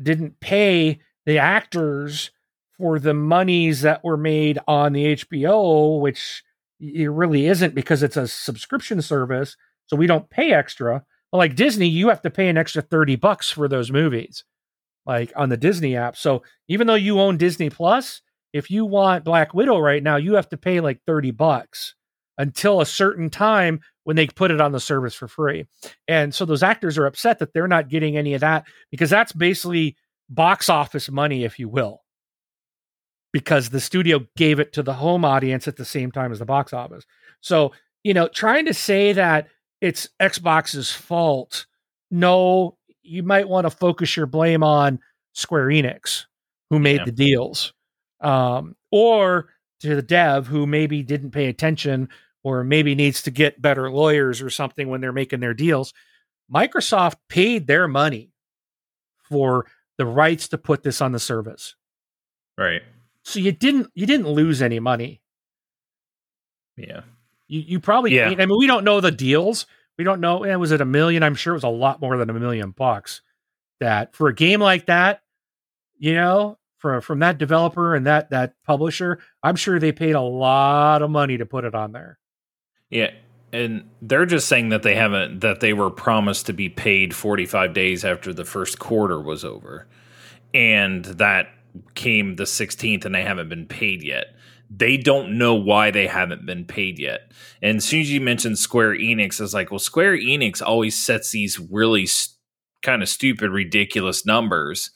didn't pay the actors for the monies that were made on the HBO, which it really isn't because it's a subscription service. so we don't pay extra. But like Disney, you have to pay an extra 30 bucks for those movies, like on the Disney app. So even though you own Disney Plus, if you want Black Widow right now, you have to pay like 30 bucks until a certain time when they put it on the service for free. And so those actors are upset that they're not getting any of that because that's basically box office money, if you will, because the studio gave it to the home audience at the same time as the box office. So, you know, trying to say that it's Xbox's fault, no, you might want to focus your blame on Square Enix, who made yeah. the deals, um, or to the dev who maybe didn't pay attention or maybe needs to get better lawyers or something when they're making their deals. Microsoft paid their money for the rights to put this on the service. Right. So you didn't you didn't lose any money. Yeah. You you probably yeah. I mean we don't know the deals. We don't know. And was it a million? I'm sure it was a lot more than a million bucks. That for a game like that, you know, from from that developer and that that publisher, I'm sure they paid a lot of money to put it on there. Yeah, and they're just saying that they haven't that they were promised to be paid 45 days after the first quarter was over. And that came the 16th and they haven't been paid yet. They don't know why they haven't been paid yet. And as soon as you mentioned Square Enix, I was like, well, Square Enix always sets these really st- kind of stupid, ridiculous numbers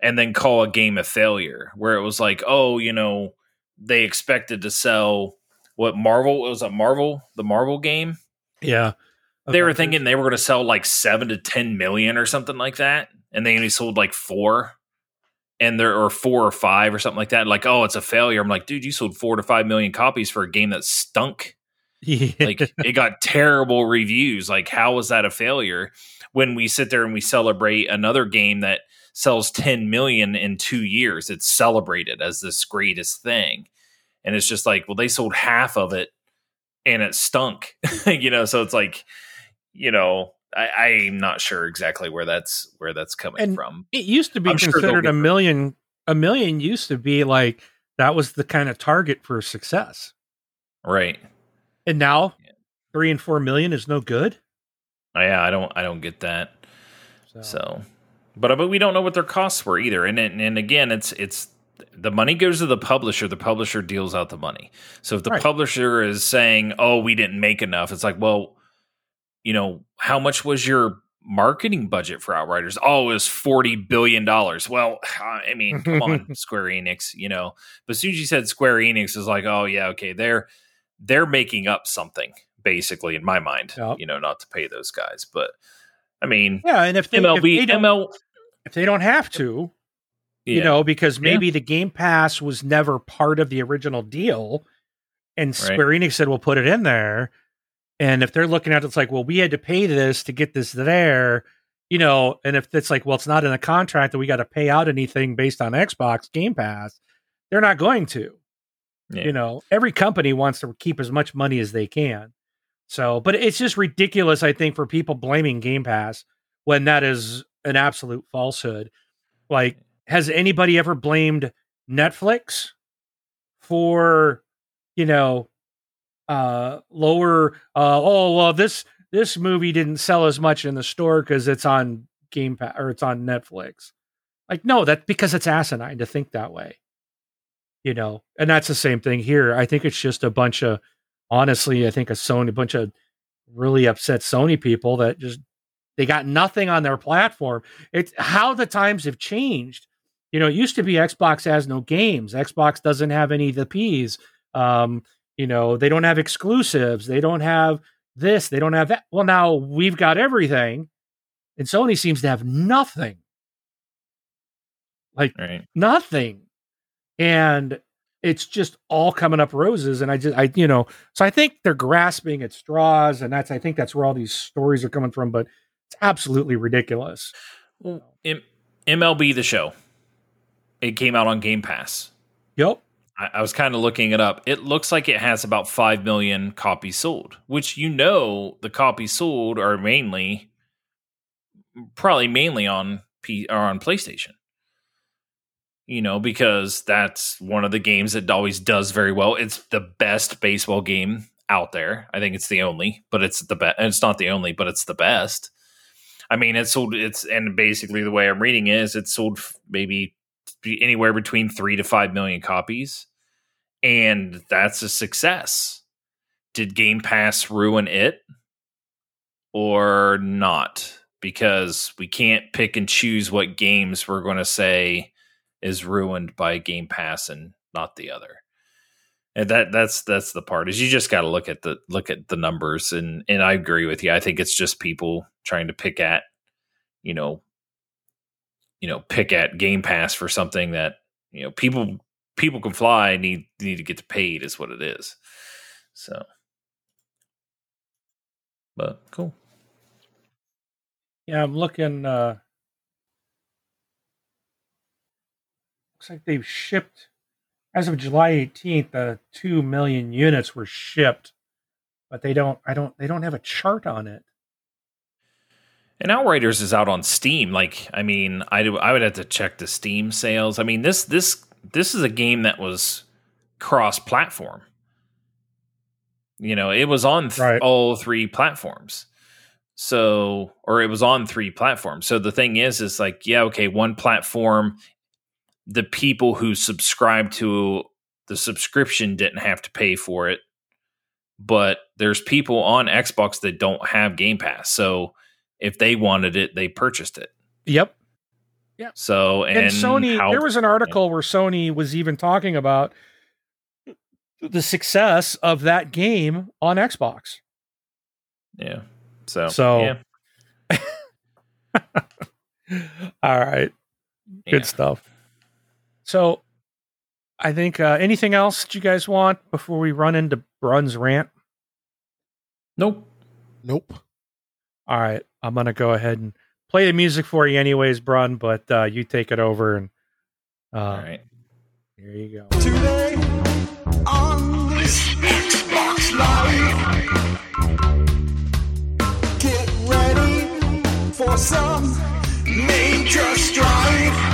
and then call a game a failure, where it was like, oh, you know, they expected to sell what Marvel it was a Marvel the Marvel game. Yeah, okay. they were thinking they were going to sell like seven to ten million or something like that, and they only sold like four, and there or four or five or something like that. Like, oh, it's a failure. I'm like, dude, you sold four to five million copies for a game that stunk. Yeah. Like it got terrible reviews. Like, how was that a failure? When we sit there and we celebrate another game that sells 10 million in two years, it's celebrated as this greatest thing and it's just like well they sold half of it and it stunk you know so it's like you know I, i'm not sure exactly where that's where that's coming and from. it used to be I'm considered sure a million a million used to be like that was the kind of target for success. Right. And now yeah. three and four million is no good? Oh, yeah i don't i don't get that. So, so but but we don't know what their costs were either and and again it's it's the money goes to the publisher the publisher deals out the money. So if the right. publisher is saying oh we didn't make enough it's like well you know how much was your marketing budget for outriders? Oh it was 40 billion dollars. Well i mean come on square enix you know? But as soon as you said square enix is like oh yeah okay they're they're making up something basically in my mind yep. you know not to pay those guys. But i mean yeah and if they, mlb if they ml if they don't have to yeah. you know, because maybe yeah. the Game Pass was never part of the original deal. And Square right. Enix said, we'll put it in there. And if they're looking at it, it's like, well, we had to pay this to get this there, you know, and if it's like, well, it's not in the contract that we got to pay out anything based on Xbox Game Pass, they're not going to. Yeah. You know, every company wants to keep as much money as they can. So, but it's just ridiculous, I think, for people blaming Game Pass when that is an absolute falsehood. Like, has anybody ever blamed Netflix for, you know, uh lower uh oh well this this movie didn't sell as much in the store because it's on Game Pass or it's on Netflix. Like, no, that's because it's asinine to think that way. You know, and that's the same thing here. I think it's just a bunch of honestly, I think a Sony a bunch of really upset Sony people that just they got nothing on their platform. It's how the times have changed. You know, it used to be Xbox has no games. Xbox doesn't have any of the P's. Um, you know, they don't have exclusives. They don't have this. They don't have that. Well, now we've got everything, and Sony seems to have nothing. Like right. nothing, and it's just all coming up roses. And I just, I, you know, so I think they're grasping at straws, and that's, I think that's where all these stories are coming from. But it's absolutely ridiculous. Well, M- MLB the show it came out on Game Pass. Yep. I, I was kind of looking it up. It looks like it has about 5 million copies sold, which you know the copies sold are mainly, probably mainly on P or on PlayStation. You know, because that's one of the games that always does very well. It's the best baseball game out there. I think it's the only, but it's the best. It's not the only, but it's the best. I mean, it sold. It's and basically the way I'm reading it is it sold maybe anywhere between three to five million copies, and that's a success. Did Game Pass ruin it or not? Because we can't pick and choose what games we're going to say is ruined by Game Pass and not the other. And that that's that's the part is you just got to look at the look at the numbers and and I agree with you. I think it's just people trying to pick at you know you know pick at Game Pass for something that you know people people can fly need need to get paid is what it is. So, but cool. Yeah, I'm looking. uh Looks like they've shipped as of July 18th. Uh, two million units were shipped, but they don't. I don't. They don't have a chart on it. And Outriders is out on Steam. Like, I mean, I do. I would have to check the Steam sales. I mean, this this this is a game that was cross platform. You know, it was on th- Right. all three platforms. So, or it was on three platforms. So the thing is, is like, yeah, okay, one platform, the people who subscribe to the subscription didn't have to pay for it. But there's people on Xbox that don't have Game Pass. So if they wanted it, they purchased it. Yep. Yeah. So, and, And, Sony, how- there was an article where Sony was even talking about the success of that game on Xbox. yeah. So, So- yeah. All right. Good Yeah. stuff. So, I think uh, anything else that you guys want before we run into Brun's rant? Nope. Nope. All right, I'm gonna go ahead and play the music for you, anyways, Brun. But uh, you take it over, and uh, All right. here you go. Today on this Xbox Live. Get ready for some major strife.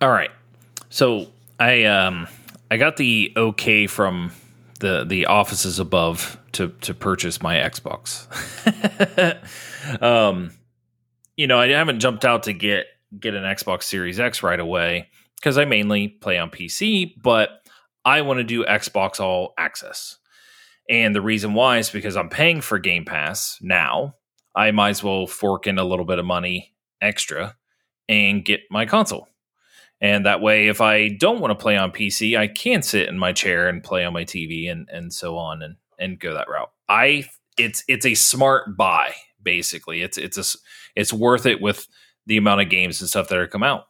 All right. So I um I got the okay from the the offices above to to purchase my Xbox. um you know, I haven't jumped out to get get an Xbox Series X right away because I mainly play on PC, but I want to do Xbox All Access. And the reason why is because I'm paying for Game Pass now. I might as well fork in a little bit of money extra and get my console. And that way, if I don't want to play on PC, I can sit in my chair and play on my TV and and so on and and go that route. I it's it's a smart buy basically. It's it's a it's worth it with the amount of games and stuff that are come out.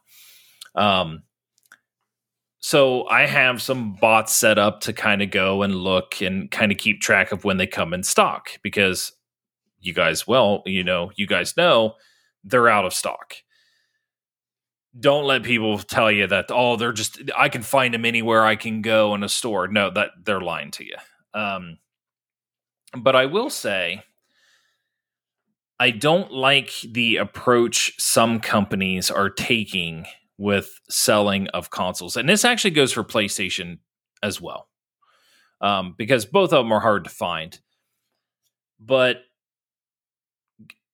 Um, so I have some bots set up to kind of go and look and kind of keep track of when they come in stock because you guys, well, you know, you guys know they're out of stock. Don't let people tell you that oh they're just i can find them anywhere i can go in a store. No that they're lying to you. Um but i will say i don't like the approach some companies are taking with selling of consoles. And this actually goes for playstation as well um because both of them are hard to find. But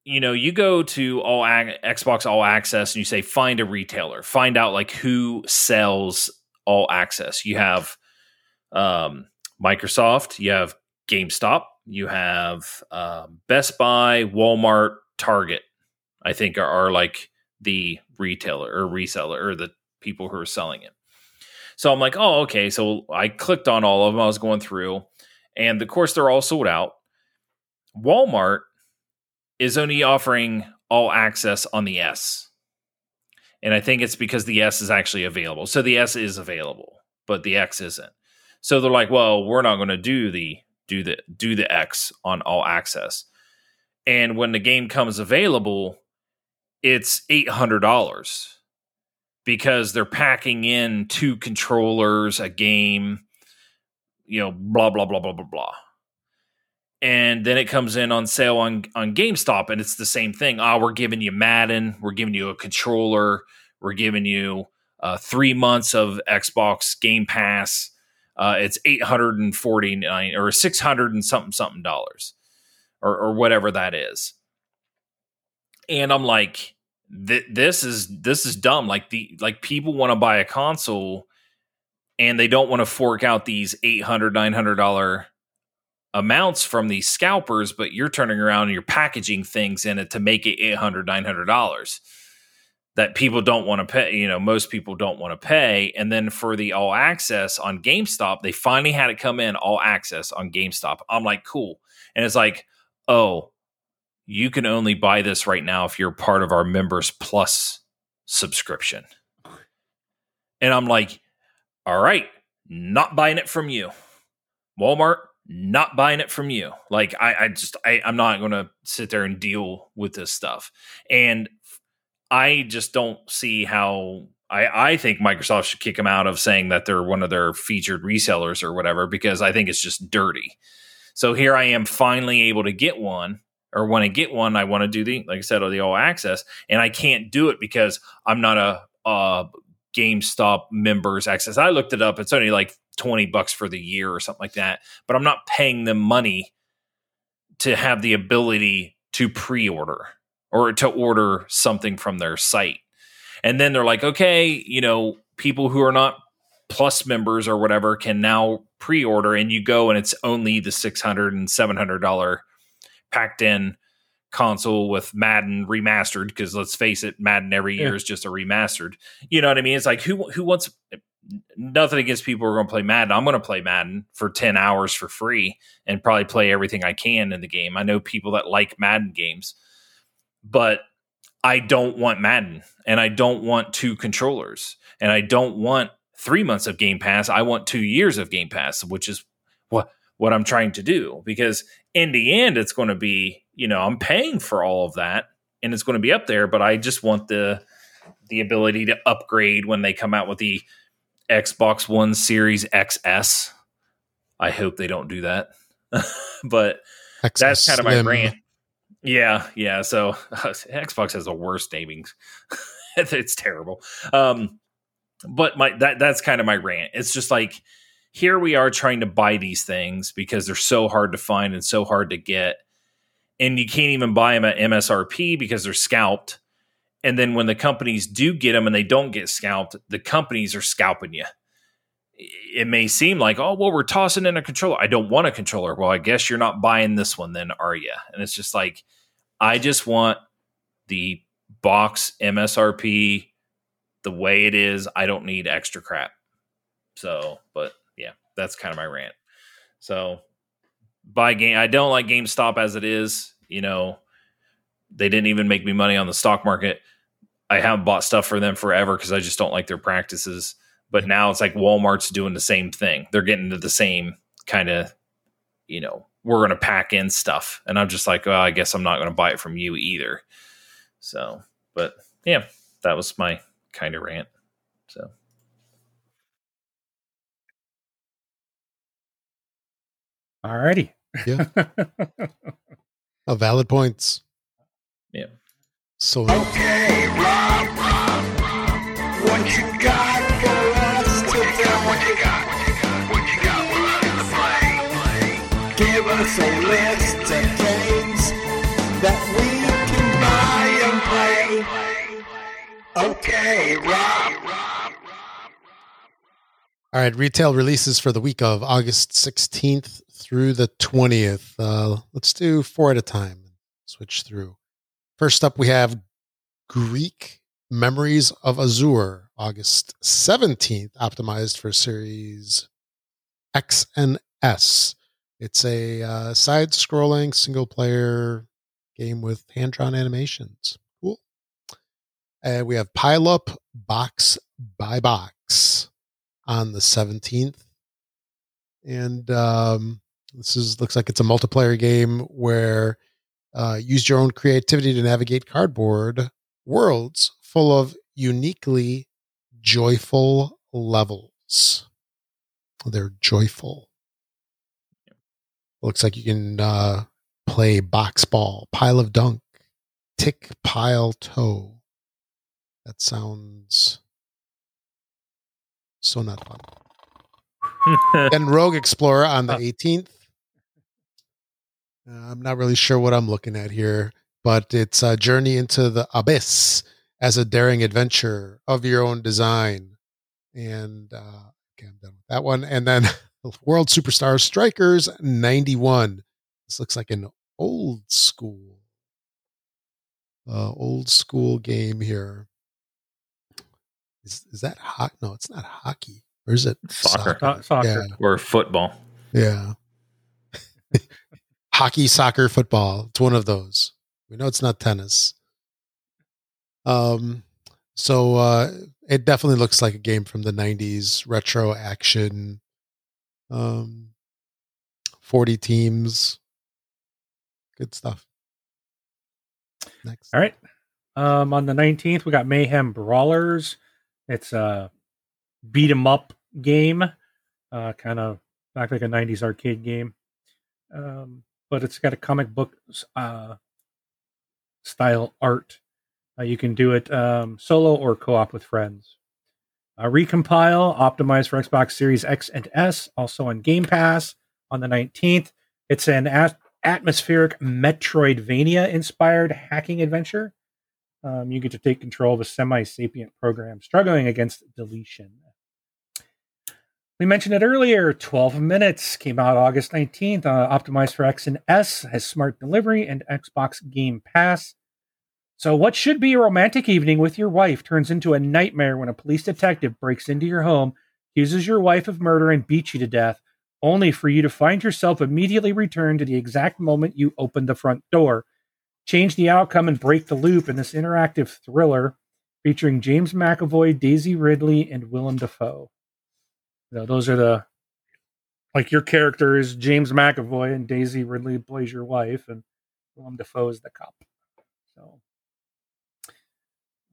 you know, you go to all Xbox All Access and you say find a retailer, find out like who sells All Access. You have um, Microsoft, you have GameStop, you have um, Best Buy, Walmart, Target. I think are, are like the retailer or reseller or the people who are selling it. So I'm like, oh, okay. So I clicked on all of them. I was going through, and of course they're all sold out. Walmart is only offering all access on the S. And I think it's because the S is actually available. So the S is available, but the X isn't. So they're like, well, we're not going to do the do the do the X on all access. And when the game comes available, it's eight hundred dollars. because they're packing in two controllers, a game, you know, blah blah blah blah blah blah. And then it comes in on sale on on GameStop, and it's the same thing. Ah, oh, we're giving you Madden, we're giving you a controller, we're giving you uh, three months of Xbox Game Pass. Uh, it's eight hundred and forty nine or six hundred and something something dollars, or or whatever that is. And I'm like, th- this is this is dumb. Like the like people want to buy a console and they don't want to fork out these 800 900 dollar amounts from these scalpers but you're turning around and you're packaging things in it to make it $800, 900 dollars that people don't want to pay you know most people don't want to pay and then for the all access on GameStop they finally had it come in all access on GameStop I'm like cool and it's like oh you can only buy this right now if you're part of our members plus subscription. And I'm like, all right, not buying it from you. Walmart, not buying it from you. Like I, I just I, I'm not gonna sit there and deal with this stuff. And I just don't see how I, I think Microsoft should kick them out of saying that they're one of their featured resellers or whatever, because I think it's just dirty. So here I am finally able to get one or when I get one, I want to do the, like I said, the all access, and I can't do it because I'm not a, a GameStop members access. I looked it up; it's only like twenty bucks for the year or something like that. But I'm not paying them money to have the ability to pre-order or to order something from their site. And then they're like, okay, you know, people who are not plus members or whatever can now pre-order and you go and it's only the 600 and 700 dollar packed in console with Madden remastered because let's face it, Madden every year yeah. is just a remastered. You know what I mean? It's like who who wants nothing against people who are going to play Madden. I'm going to play Madden for 10 hours for free and probably play everything I can in the game. I know people that like Madden games, but I don't want Madden and I don't want two controllers and I don't want 3 months of Game Pass. I want 2 years of Game Pass, which is what what I'm trying to do because in the end it's going to be you know i'm paying for all of that and it's going to be up there but i just want the the ability to upgrade when they come out with the xbox one series xs i hope they don't do that. But XS that's kind of my rant. Yeah yeah so xbox has the worst namings. It's terrible. Um but my that that's kind of my rant. It's just like here we are trying to buy these things because they're so hard to find and so hard to get. And you can't even buy them at MSRP because they're scalped. And then when the companies do get them and they don't get scalped, the companies are scalping you. It may seem like, oh, well, we're tossing in a controller. I don't want a controller. Well, I guess you're not buying this one, then, are you? And it's just like, I just want the box MSRP the way it is. I don't need extra crap. So, but yeah, that's kind of my rant. So buy game. I don't like GameStop as it is. You know, they didn't even make me money on the stock market. I haven't bought stuff for them forever because I just don't like their practices. But now it's like Walmart's doing the same thing. They're getting to the same kind of, you know, we're going to pack in stuff. And I'm just like, well, I guess I'm not going to buy it from you either. So, but yeah, that was my kind of rant. So. All righty. Yeah. A oh, valid points. Yeah. So okay, Rob, Rob, what you got for us today? What you got? What you got? What you got? Play. Give us a list of games that we can buy and play. Okay, Rob. All right, retail releases for the week of August 16th through the 20th. Uh, let's do four at a time. Switch through. First up, we have Greek Memories of Azure, August 17th, optimized for Series X and S. It's a uh, side scrolling single player game with hand drawn animations. Cool. And we have Pile Up Box by Box on the 17th. And um, this is looks like it's a multiplayer game where uh, use your own creativity to navigate cardboard worlds full of uniquely joyful levels. They're joyful. Looks like you can uh, play box ball, pile of dunk, tick, pile, toe. That sounds so not fun. Then Rogue Explorer on the Uh. 18th. Uh, I'm not really sure what I'm looking at here, but it's a journey into the abyss as a daring adventure of your own design. And uh, okay, I'm done with that one. And then World Superstar Strikers 91. This looks like an old school, uh, old school game here. Is, is that hockey? No, it's not hockey. Or is it Soccer. So- soccer. Yeah. or football. Yeah. Hockey, soccer, football. It's one of those. We know it's not tennis. Um so uh it definitely looks like a game from the 90s, retro action. Um 40 teams. Good stuff. Next. All right. Um, on the 19th, we got Mayhem Brawlers. It's a beat 'em up game, uh, kind of back like a 90s arcade game. Um, but it's got a comic book uh, style art. Uh, you can do it um, solo or co op with friends. Uh, Recompile, optimized for Xbox Series X and S, also on Game Pass on the 19th. It's an at- atmospheric Metroidvania inspired hacking adventure. Um, you get to take control of a semi sapient program struggling against deletion. We mentioned it earlier 12 minutes came out August 19th, uh, optimized for X and S, has smart delivery and Xbox Game Pass. So, what should be a romantic evening with your wife turns into a nightmare when a police detective breaks into your home, accuses your wife of murder, and beats you to death, only for you to find yourself immediately returned to the exact moment you opened the front door. Change the outcome and break the loop in this interactive thriller featuring James McAvoy, Daisy Ridley, and Willem Dafoe. You know, those are the like your character is James McAvoy and Daisy Ridley plays your wife and Willem Dafoe is the cop. So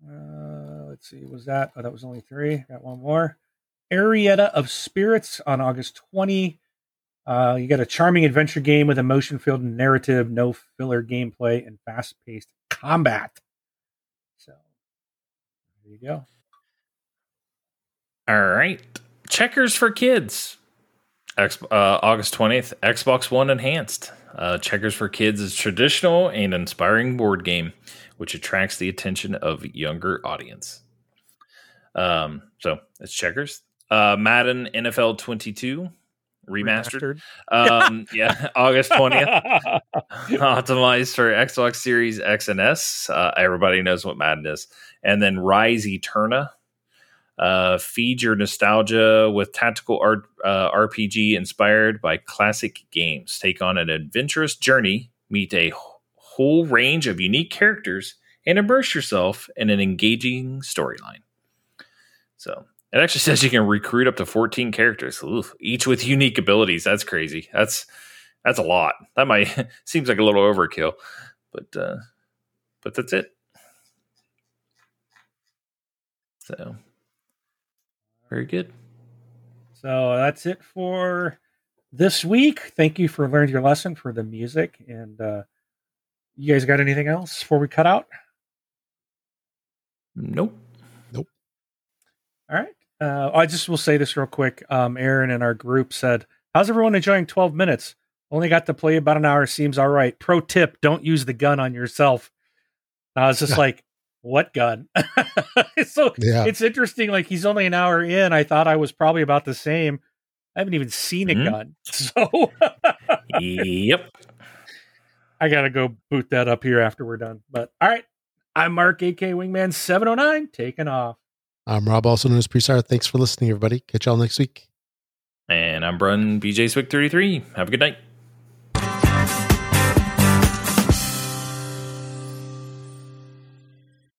uh, let's see, was that? Oh, that was only three. Got one more. Arietta of Spirits on August 20. Uh, you got a charming adventure game with emotion filled narrative, no filler gameplay, and fast paced combat. So there you go. All right. Checkers for kids. Uh, August 20th, Xbox One Enhanced. Uh, Checkers for Kids is traditional and inspiring board game, which attracts the attention of younger audience. Um, so it's Checkers. Uh, Madden NFL 22 remastered. Um, yeah, August 20th. optimized for Xbox Series X and S. Uh, everybody knows what Madden is. And then Rise Eterna. Uh, feed your nostalgia with tactical art, uh, RPG inspired by classic games. Take on an adventurous journey, meet a whole range of unique characters, and immerse yourself in an engaging storyline. So it actually says you can recruit up to 14 characters, Oof, each with unique abilities. That's crazy. That's that's a lot. That might seems like a little overkill, but uh, but that's it. So very good. So that's it for this week. Thank you for learning your lesson for the music. And uh, you guys got anything else before we cut out? Nope. Nope. All right. Uh, I just will say this real quick. Um, Aaron in our group said, How's everyone enjoying 12 minutes? Only got to play about an hour. Seems all right. Pro tip don't use the gun on yourself. I was just like, What gun? so Yeah. it's interesting. Like, he's only an hour in. I thought I was probably about the same. I haven't even seen a Mhm. gun. So yep. I got to go boot that up here after we're done. But all right. I'm Mark, AK Wingman 709, taking off. I'm Rob, also known as Presar. Thanks for listening, everybody. Catch y'all next week. And I'm Brun BJ Swick 33. Have a good night.